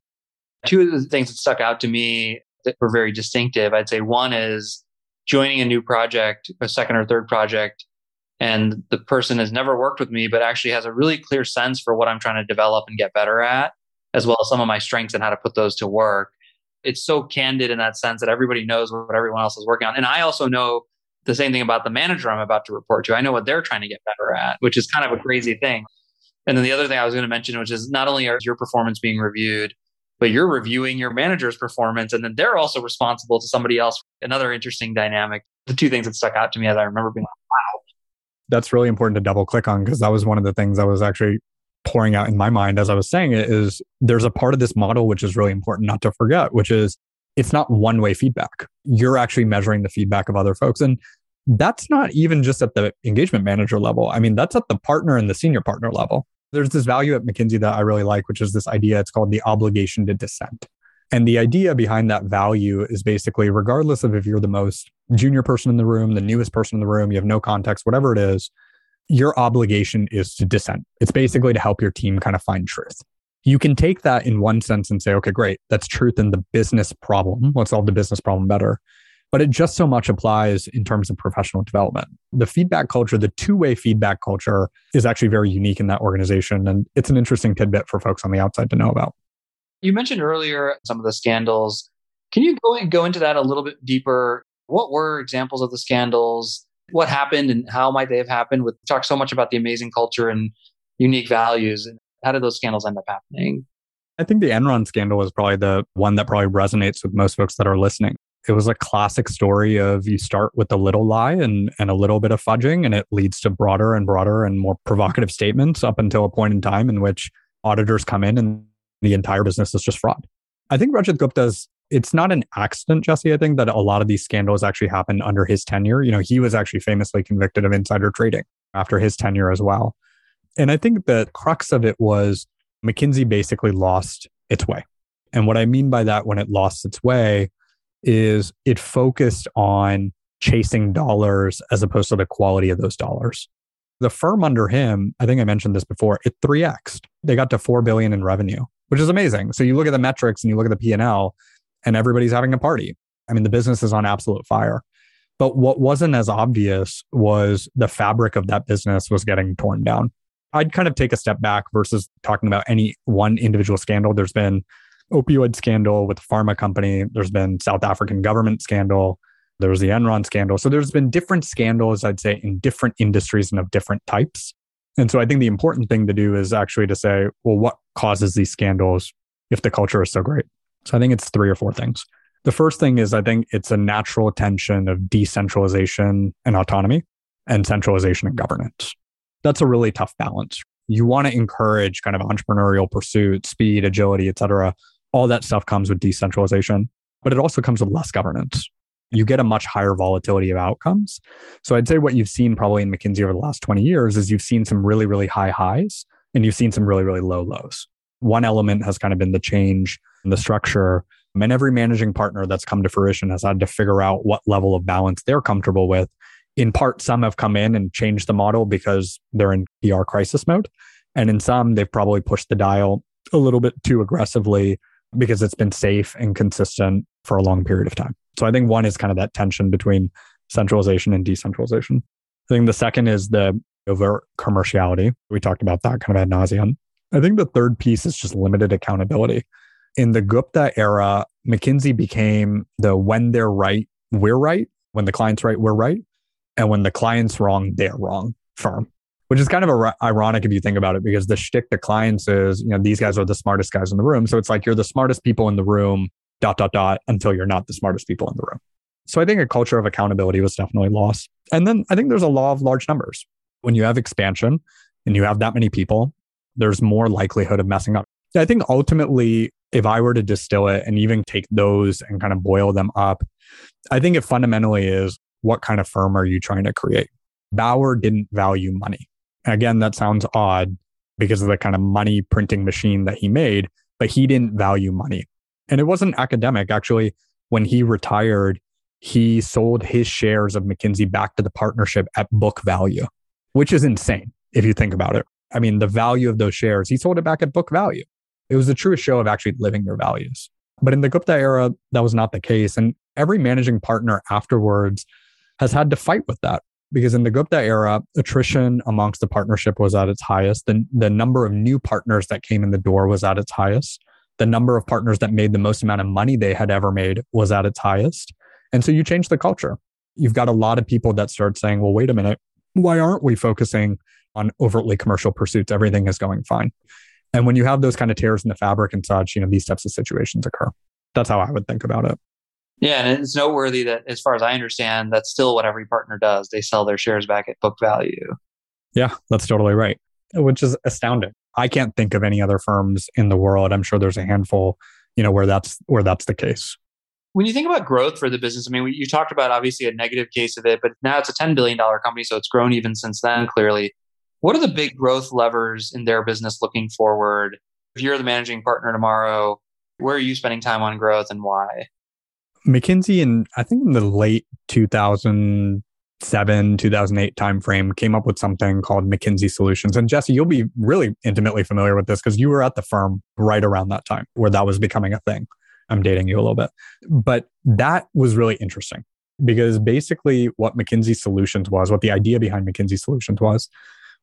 Two of the things that stuck out to me that were very distinctive, I'd say one is joining a new project, a second or third project, and the person has never worked with me, but actually has a really clear sense for what I'm trying to develop and get better at, as well as some of my strengths and how to put those to work. It's so candid in that sense that everybody knows what everyone else is working on. And I also know the same thing about the manager I'm about to report to. I know what they're trying to get better at, which is kind of a crazy thing. And then the other thing I was going to mention, which is not only are your performance being reviewed, but you're reviewing your manager's performance and then they're also responsible to somebody else. Another interesting dynamic. The two things that stuck out to me as I remember being like, wow. That's really important to double click on because that was one of the things I was actually pouring out in my mind as I was saying it is there's a part of this model which is really important not to forget, which is it's not one way feedback. You're actually measuring the feedback of other folks. And that's not even just at the engagement manager level. I mean, that's at the partner and the senior partner level. There's this value at McKinsey that I really like, which is this idea. It's called the obligation to dissent. And the idea behind that value is basically, regardless of if you're the most junior person in the room, the newest person in the room, you have no context, whatever it is, your obligation is to dissent. It's basically to help your team kind of find truth. You can take that in one sense and say, okay, great, that's truth in the business problem. Let's solve the business problem better but it just so much applies in terms of professional development. The feedback culture, the two way feedback culture is actually very unique in that organization. And it's an interesting tidbit for folks on the outside to know about. You mentioned earlier some of the scandals. Can you go, go into that a little bit deeper? What were examples of the scandals? What happened and how might they have happened? We talk so much about the amazing culture and unique values. And how did those scandals end up happening? I think the Enron scandal is probably the one that probably resonates with most folks that are listening it was a classic story of you start with a little lie and, and a little bit of fudging, and it leads to broader and broader and more provocative statements up until a point in time in which auditors come in and the entire business is just fraud. I think Rajat Gupta's it's not an accident, Jesse. I think that a lot of these scandals actually happened under his tenure. You know, he was actually famously convicted of insider trading after his tenure as well. And I think the crux of it was McKinsey basically lost its way. And what I mean by that, when it lost its way, is it focused on chasing dollars as opposed to the quality of those dollars. The firm under him, I think I mentioned this before, it 3x. They got to 4 billion in revenue, which is amazing. So you look at the metrics and you look at the P&L and everybody's having a party. I mean, the business is on absolute fire. But what wasn't as obvious was the fabric of that business was getting torn down. I'd kind of take a step back versus talking about any one individual scandal. There's been opioid scandal with the pharma company. There's been South African government scandal. There was the Enron scandal. So there's been different scandals, I'd say, in different industries and of different types. And so I think the important thing to do is actually to say, well, what causes these scandals if the culture is so great? So I think it's three or four things. The first thing is I think it's a natural tension of decentralization and autonomy and centralization and governance. That's a really tough balance. You want to encourage kind of entrepreneurial pursuit, speed, agility, et cetera all that stuff comes with decentralization, but it also comes with less governance. You get a much higher volatility of outcomes. So I'd say what you've seen probably in McKinsey over the last 20 years is you've seen some really, really high highs and you've seen some really, really low lows. One element has kind of been the change in the structure. Um, and every managing partner that's come to fruition has had to figure out what level of balance they're comfortable with. In part, some have come in and changed the model because they're in PR crisis mode. And in some, they've probably pushed the dial a little bit too aggressively because it's been safe and consistent for a long period of time. So I think one is kind of that tension between centralization and decentralization. I think the second is the over commerciality. We talked about that kind of ad nauseum. I think the third piece is just limited accountability. In the Gupta era, McKinsey became the when they're right, we're right. When the client's right, we're right. And when the client's wrong, they're wrong firm which is kind of ironic if you think about it, because the shtick to clients is, you know, these guys are the smartest guys in the room. So it's like you're the smartest people in the room, dot, dot, dot, until you're not the smartest people in the room. So I think a culture of accountability was definitely lost. And then I think there's a law of large numbers. When you have expansion and you have that many people, there's more likelihood of messing up. I think ultimately, if I were to distill it and even take those and kind of boil them up, I think it fundamentally is what kind of firm are you trying to create? Bower didn't value money. Again, that sounds odd because of the kind of money printing machine that he made, but he didn't value money. And it wasn't academic. Actually, when he retired, he sold his shares of McKinsey back to the partnership at book value, which is insane if you think about it. I mean, the value of those shares, he sold it back at book value. It was the truest show of actually living their values. But in the Gupta era, that was not the case. And every managing partner afterwards has had to fight with that because in the Gupta era, attrition amongst the partnership was at its highest. The, the number of new partners that came in the door was at its highest. The number of partners that made the most amount of money they had ever made was at its highest. And so you change the culture. You've got a lot of people that start saying, well, wait a minute, why aren't we focusing on overtly commercial pursuits? Everything is going fine. And when you have those kind of tears in the fabric and such, you know, these types of situations occur. That's how I would think about it. Yeah, and it's noteworthy that, as far as I understand, that's still what every partner does. They sell their shares back at book value. Yeah, that's totally right, which is astounding. I can't think of any other firms in the world. I'm sure there's a handful, you know, where that's where that's the case. When you think about growth for the business, I mean, you talked about obviously a negative case of it, but now it's a $10 billion company, so it's grown even since then, clearly. What are the big growth levers in their business looking forward? If you're the managing partner tomorrow, where are you spending time on growth and why? McKinsey in I think in the late 2007 2008 timeframe came up with something called McKinsey Solutions. And Jesse, you'll be really intimately familiar with this because you were at the firm right around that time where that was becoming a thing. I'm dating you a little bit, but that was really interesting because basically what McKinsey Solutions was, what the idea behind McKinsey Solutions was,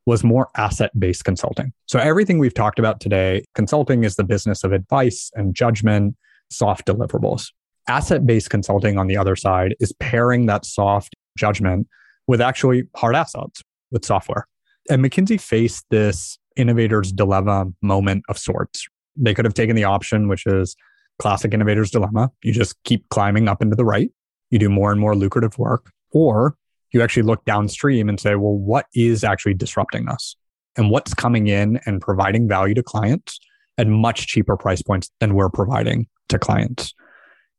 was more asset based consulting. So everything we've talked about today, consulting is the business of advice and judgment, soft deliverables. Asset based consulting on the other side is pairing that soft judgment with actually hard assets with software. And McKinsey faced this innovator's dilemma moment of sorts. They could have taken the option, which is classic innovator's dilemma. You just keep climbing up into the right. You do more and more lucrative work, or you actually look downstream and say, well, what is actually disrupting us? And what's coming in and providing value to clients at much cheaper price points than we're providing to clients?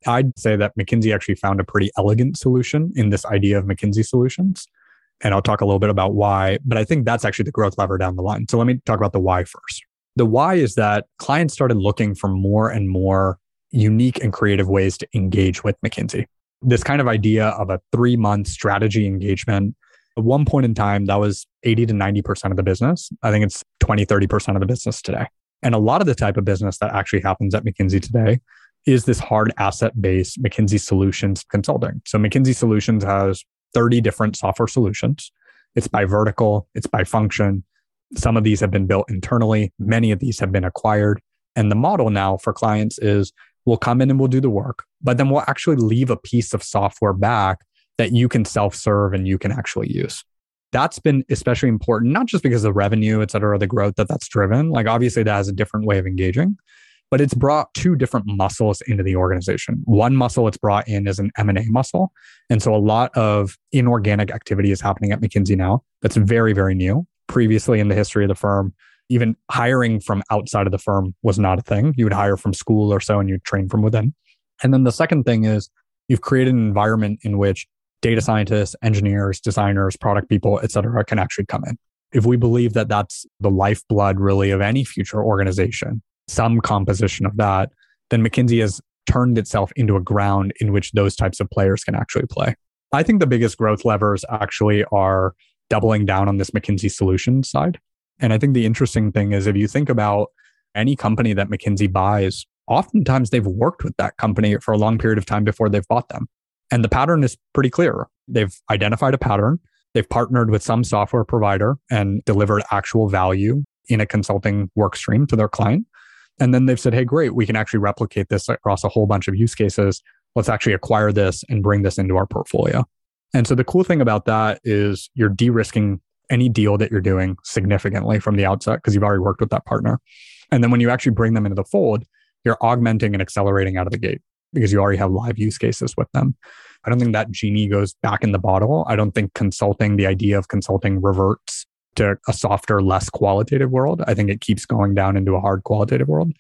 I'd say that McKinsey actually found a pretty elegant solution in this idea of McKinsey solutions. And I'll talk a little bit about why, but I think that's actually the growth lever down the line. So let me talk about the why first. The why is that clients started looking for more and more unique and creative ways to engage with McKinsey. This kind of idea of a three month strategy engagement. At one point in time, that was 80 to 90% of the business. I think it's 20, 30% of the business today. And a lot of the type of business that actually happens at McKinsey today is this hard asset based McKinsey Solutions consulting. So McKinsey Solutions has 30 different software solutions. It's by vertical, it's by function. Some of these have been built internally, many of these have been acquired. And the model now for clients is we'll come in and we'll do the work, but then we'll actually leave a piece of software back that you can self serve and you can actually use. That's been especially important, not just because of the revenue, et cetera, the growth that that's driven. Like, obviously, that has a different way of engaging, but it's brought two different muscles into the organization. One muscle it's brought in is an M&A muscle. And so a lot of inorganic activity is happening at McKinsey now. That's very, very new. Previously in the history of the firm, even hiring from outside of the firm was not a thing. You would hire from school or so and you'd train from within. And then the second thing is you've created an environment in which data scientists, engineers, designers, product people, et cetera, can actually come in. If we believe that that's the lifeblood really of any future organization, some composition of that, then McKinsey has turned itself into a ground in which those types of players can actually play. I think the biggest growth levers actually are doubling down on this McKinsey solution side. And I think the interesting thing is if you think about any company that McKinsey buys, oftentimes they've worked with that company for a long period of time before they've bought them. And the pattern is pretty clear. They've identified a pattern. They've partnered with some software provider and delivered actual value in a consulting work stream to their client. And then they've said, hey, great, we can actually replicate this across a whole bunch of use cases. Let's actually acquire this and bring this into our portfolio. And so the cool thing about that is you're de risking any deal that you're doing significantly from the outset because you've already worked with that partner. And then when you actually bring them into the fold, you're augmenting and accelerating out of the gate because you already have live use cases with them. I don't think that genie goes back in the bottle. I don't think consulting, the idea of consulting reverts to a softer, less qualitative world. I think it keeps going down into a hard qualitative world.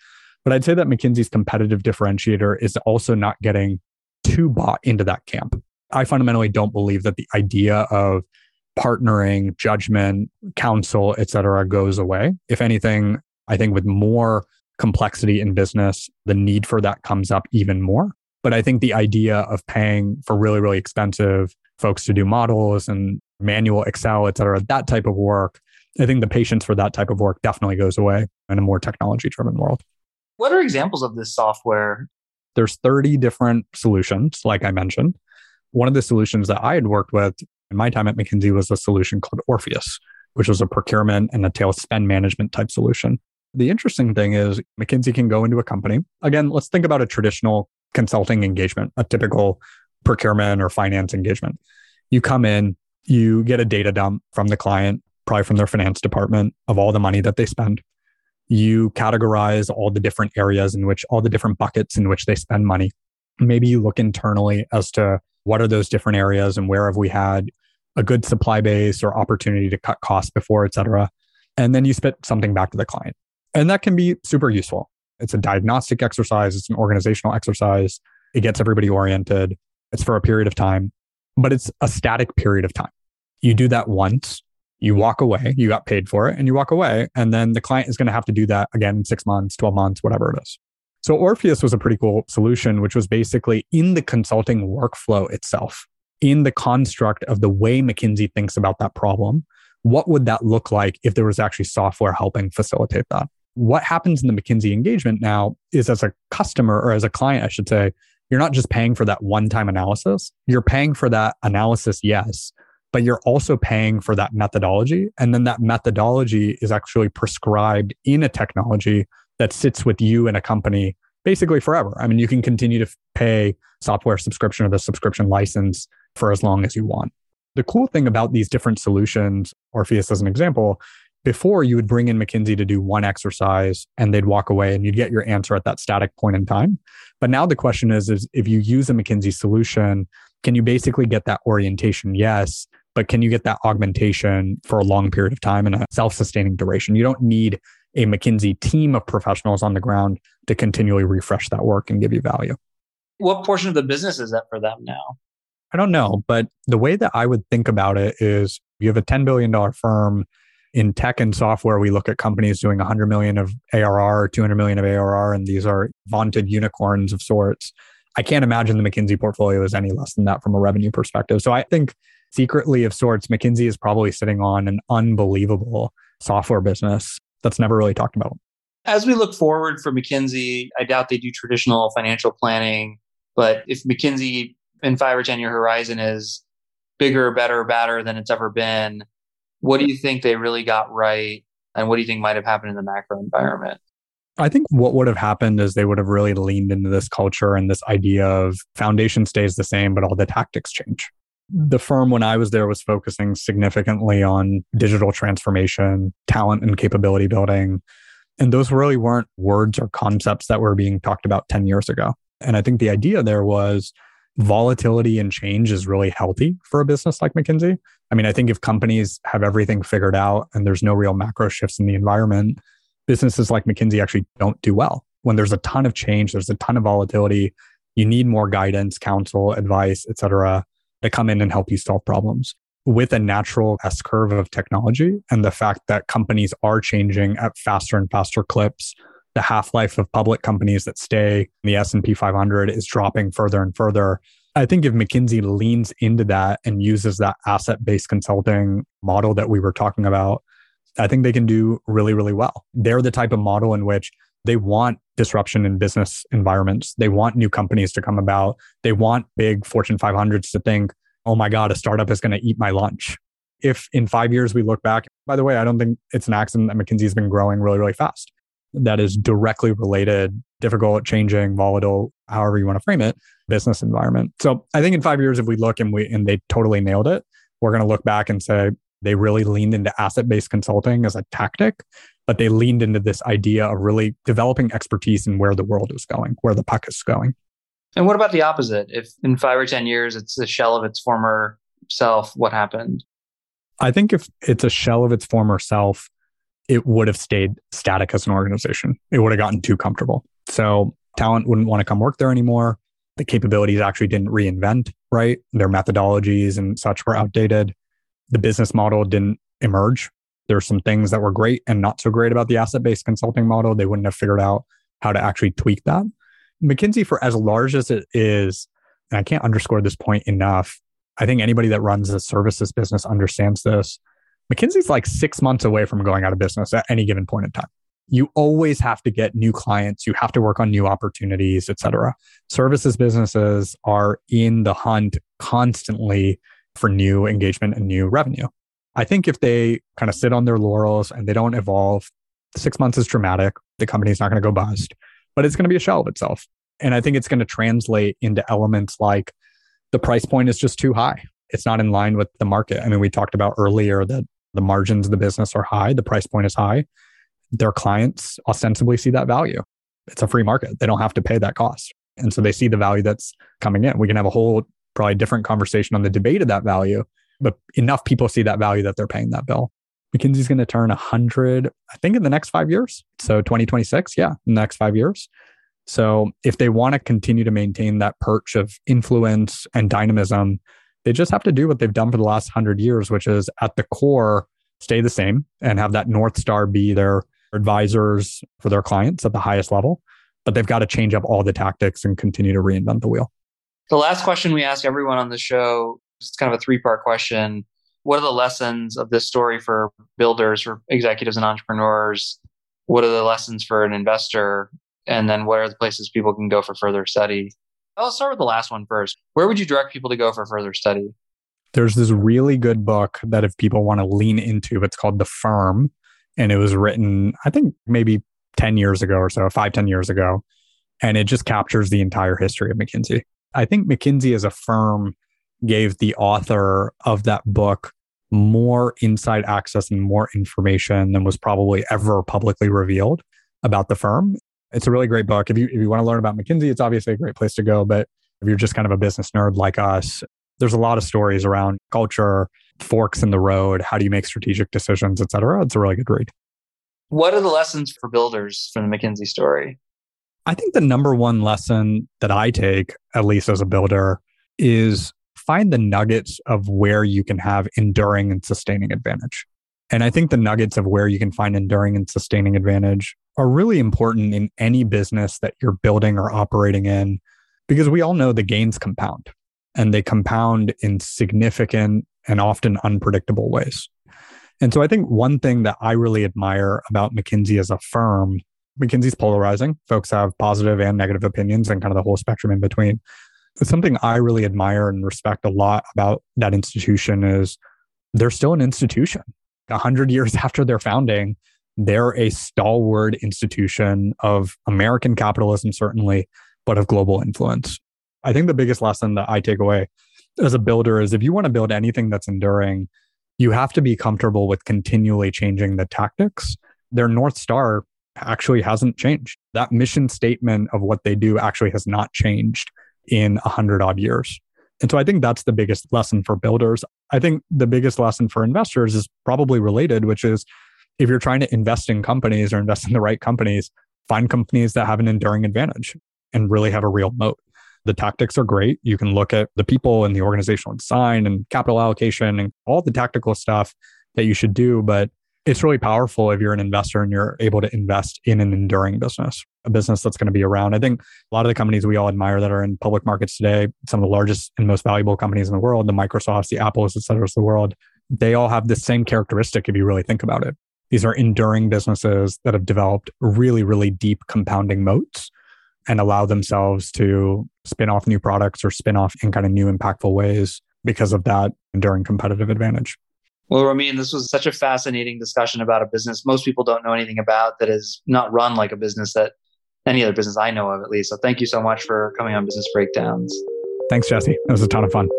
But I'd say that McKinsey's competitive differentiator is also not getting too bought into that camp. I fundamentally don't believe that the idea of partnering, judgment, counsel, et cetera, goes away. If anything, I think with more complexity in business, the need for that comes up even more. But I think the idea of paying for really, really expensive folks to do models and manual Excel, et cetera, that type of work, I think the patience for that type of work definitely goes away in a more technology driven world. What are examples of this software? There's 30 different solutions, like I mentioned. One of the solutions that I had worked with in my time at McKinsey was a solution called Orpheus, which was a procurement and a tail spend management type solution. The interesting thing is McKinsey can go into a company. Again, let's think about a traditional consulting engagement, a typical procurement or finance engagement. You come in, you get a data dump from the client, probably from their finance department of all the money that they spend. You categorize all the different areas in which all the different buckets in which they spend money. Maybe you look internally as to what are those different areas and where have we had a good supply base or opportunity to cut costs before, et cetera. And then you spit something back to the client. And that can be super useful. It's a diagnostic exercise, it's an organizational exercise. It gets everybody oriented. It's for a period of time, but it's a static period of time. You do that once, you walk away, you got paid for it, and you walk away. And then the client is going to have to do that again in six months, 12 months, whatever it is. So Orpheus was a pretty cool solution, which was basically in the consulting workflow itself, in the construct of the way McKinsey thinks about that problem. What would that look like if there was actually software helping facilitate that? What happens in the McKinsey engagement now is as a customer or as a client, I should say, you're not just paying for that one time analysis. You're paying for that analysis, yes, but you're also paying for that methodology. And then that methodology is actually prescribed in a technology that sits with you in a company basically forever. I mean, you can continue to pay software subscription or the subscription license for as long as you want. The cool thing about these different solutions, Orpheus as an example, before you would bring in McKinsey to do one exercise and they'd walk away and you'd get your answer at that static point in time. But now the question is, is if you use a McKinsey solution, can you basically get that orientation? Yes. But can you get that augmentation for a long period of time and a self sustaining duration? You don't need a McKinsey team of professionals on the ground to continually refresh that work and give you value. What portion of the business is that for them now? I don't know, but the way that I would think about it is you have a $10 billion firm in tech and software. We look at companies doing 100 million of ARR, 200 million of ARR, and these are vaunted unicorns of sorts. I can't imagine the McKinsey portfolio is any less than that from a revenue perspective. So I think secretly of sorts, McKinsey is probably sitting on an unbelievable software business that's never really talked about. As we look forward for McKinsey, I doubt they do traditional financial planning. But if McKinsey in five or 10 year horizon is bigger, better, badder than it's ever been, what do you think they really got right? And what do you think might have happened in the macro environment? I think what would have happened is they would have really leaned into this culture and this idea of foundation stays the same, but all the tactics change. The firm, when I was there, was focusing significantly on digital transformation, talent and capability building. And those really weren't words or concepts that were being talked about 10 years ago. And I think the idea there was volatility and change is really healthy for a business like McKinsey. I mean, I think if companies have everything figured out and there's no real macro shifts in the environment, businesses like McKinsey actually don't do well. When there's a ton of change, there's a ton of volatility, you need more guidance, counsel, advice, et cetera, to come in and help you solve problems. With a natural S curve of technology and the fact that companies are changing at faster and faster clips, the half-life of public companies that stay in the S&P 500 is dropping further and further. I think if McKinsey leans into that and uses that asset-based consulting model that we were talking about, I think they can do really, really well. They're the type of model in which they want disruption in business environments. They want new companies to come about. They want big Fortune 500s to think, oh my God, a startup is going to eat my lunch. If in five years we look back, by the way, I don't think it's an accident that McKinsey's been growing really, really fast. That is directly related, difficult, changing, volatile, however you want to frame it, business environment. So I think in five years, if we look and we and they totally nailed it, we're going to look back and say, they really leaned into asset based consulting as a tactic, but they leaned into this idea of really developing expertise in where the world is going, where the puck is going. And what about the opposite? If in five or 10 years it's a shell of its former self, what happened? I think if it's a shell of its former self, it would have stayed static as an organization. It would have gotten too comfortable. So talent wouldn't want to come work there anymore. The capabilities actually didn't reinvent, right? Their methodologies and such were outdated the business model didn't emerge. There's some things that were great and not so great about the asset based consulting model. They wouldn't have figured out how to actually tweak that. McKinsey, for as large as it is, and I can't underscore this point enough, I think anybody that runs a services business understands this. McKinsey's like six months away from going out of business at any given point in time. You always have to get new clients. You have to work on new opportunities, et cetera. Services businesses are in the hunt constantly for new engagement and new revenue. I think if they kind of sit on their laurels and they don't evolve, six months is dramatic. The company's not going to go bust, but it's going to be a shell of itself. And I think it's going to translate into elements like the price point is just too high. It's not in line with the market. I mean, we talked about earlier that the margins of the business are high, the price point is high. Their clients ostensibly see that value. It's a free market. They don't have to pay that cost. And so they see the value that's coming in. We can have a whole, probably different conversation on the debate of that value, but enough people see that value that they're paying that bill. McKinsey's going to turn 100, I think, in the next five years. So 2026, yeah, in the next five years. So if they want to continue to maintain that perch of influence and dynamism, they just have to do what they've done for the last 100 years, which is at the core, stay the same and have that North Star be their advisors for their clients at the highest level. But they've got to change up all the tactics and continue to reinvent the wheel. The last question we ask everyone on the show is kind of a three part question. What are the lessons of this story for builders, for executives and entrepreneurs? What are the lessons for an investor? And then what are the places people can go for further study? I'll start with the last one first. Where would you direct people to go for further study? There's this really good book that if people want to lean into, it's called The Firm. And it was written, I think maybe 10 years ago or so, five, 10 years ago. And it just captures the entire history of McKinsey. I think McKinsey as a firm gave the author of that book more inside access and more information than was probably ever publicly revealed about the firm. It's a really great book. If you, if you want to learn about McKinsey, it's obviously a great place to go. But if you're just kind of a business nerd like us, there's a lot of stories around culture, forks in the road, how do you make strategic decisions, et cetera. It's a really good read. What are the lessons for builders from the McKinsey story? I think the number one lesson that I take, at least as a builder, is find the nuggets of where you can have enduring and sustaining advantage. And I think the nuggets of where you can find enduring and sustaining advantage are really important in any business that you're building or operating in, because we all know the gains compound and they compound in significant and often unpredictable ways. And so I think one thing that I really admire about McKinsey as a firm, McKinsey's polarizing. Folks have positive and negative opinions and kind of the whole spectrum in between. Something I really admire and respect a lot about that institution is they're still an institution. A hundred years after their founding, they're a stalwart institution of American capitalism, certainly, but of global influence. I think the biggest lesson that I take away as a builder is if you want to build anything that's enduring, you have to be comfortable with continually changing the tactics. Their North Star actually hasn't changed. That mission statement of what they do actually has not changed in a hundred odd years. And so I think that's the biggest lesson for builders. I think the biggest lesson for investors is probably related, which is if you're trying to invest in companies or invest in the right companies, find companies that have an enduring advantage and really have a real moat. The tactics are great. You can look at the people and the organizational design and capital allocation and all the tactical stuff that you should do. But it's really powerful if you're an investor and you're able to invest in an enduring business, a business that's going to be around. I think a lot of the companies we all admire that are in public markets today, some of the largest and most valuable companies in the world, the Microsofts, the Apples, et cetera, of the world, they all have the same characteristic if you really think about it. These are enduring businesses that have developed really, really deep compounding moats and allow themselves to spin off new products or spin off in kind of new impactful ways because of that enduring competitive advantage. Well, Romeen, this was such a fascinating discussion about a business most people don't know anything about that is not run like a business that any other business I know of, at least. So thank you so much for coming on Business Breakdowns. Thanks, Jesse. It was a ton of fun.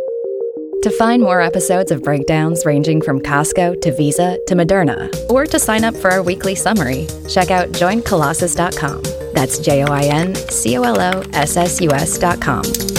To find more episodes of breakdowns ranging from Costco to Visa to Moderna, or to sign up for our weekly summary, check out joincolossus.com. That's J O I N C O L O S S U S.com.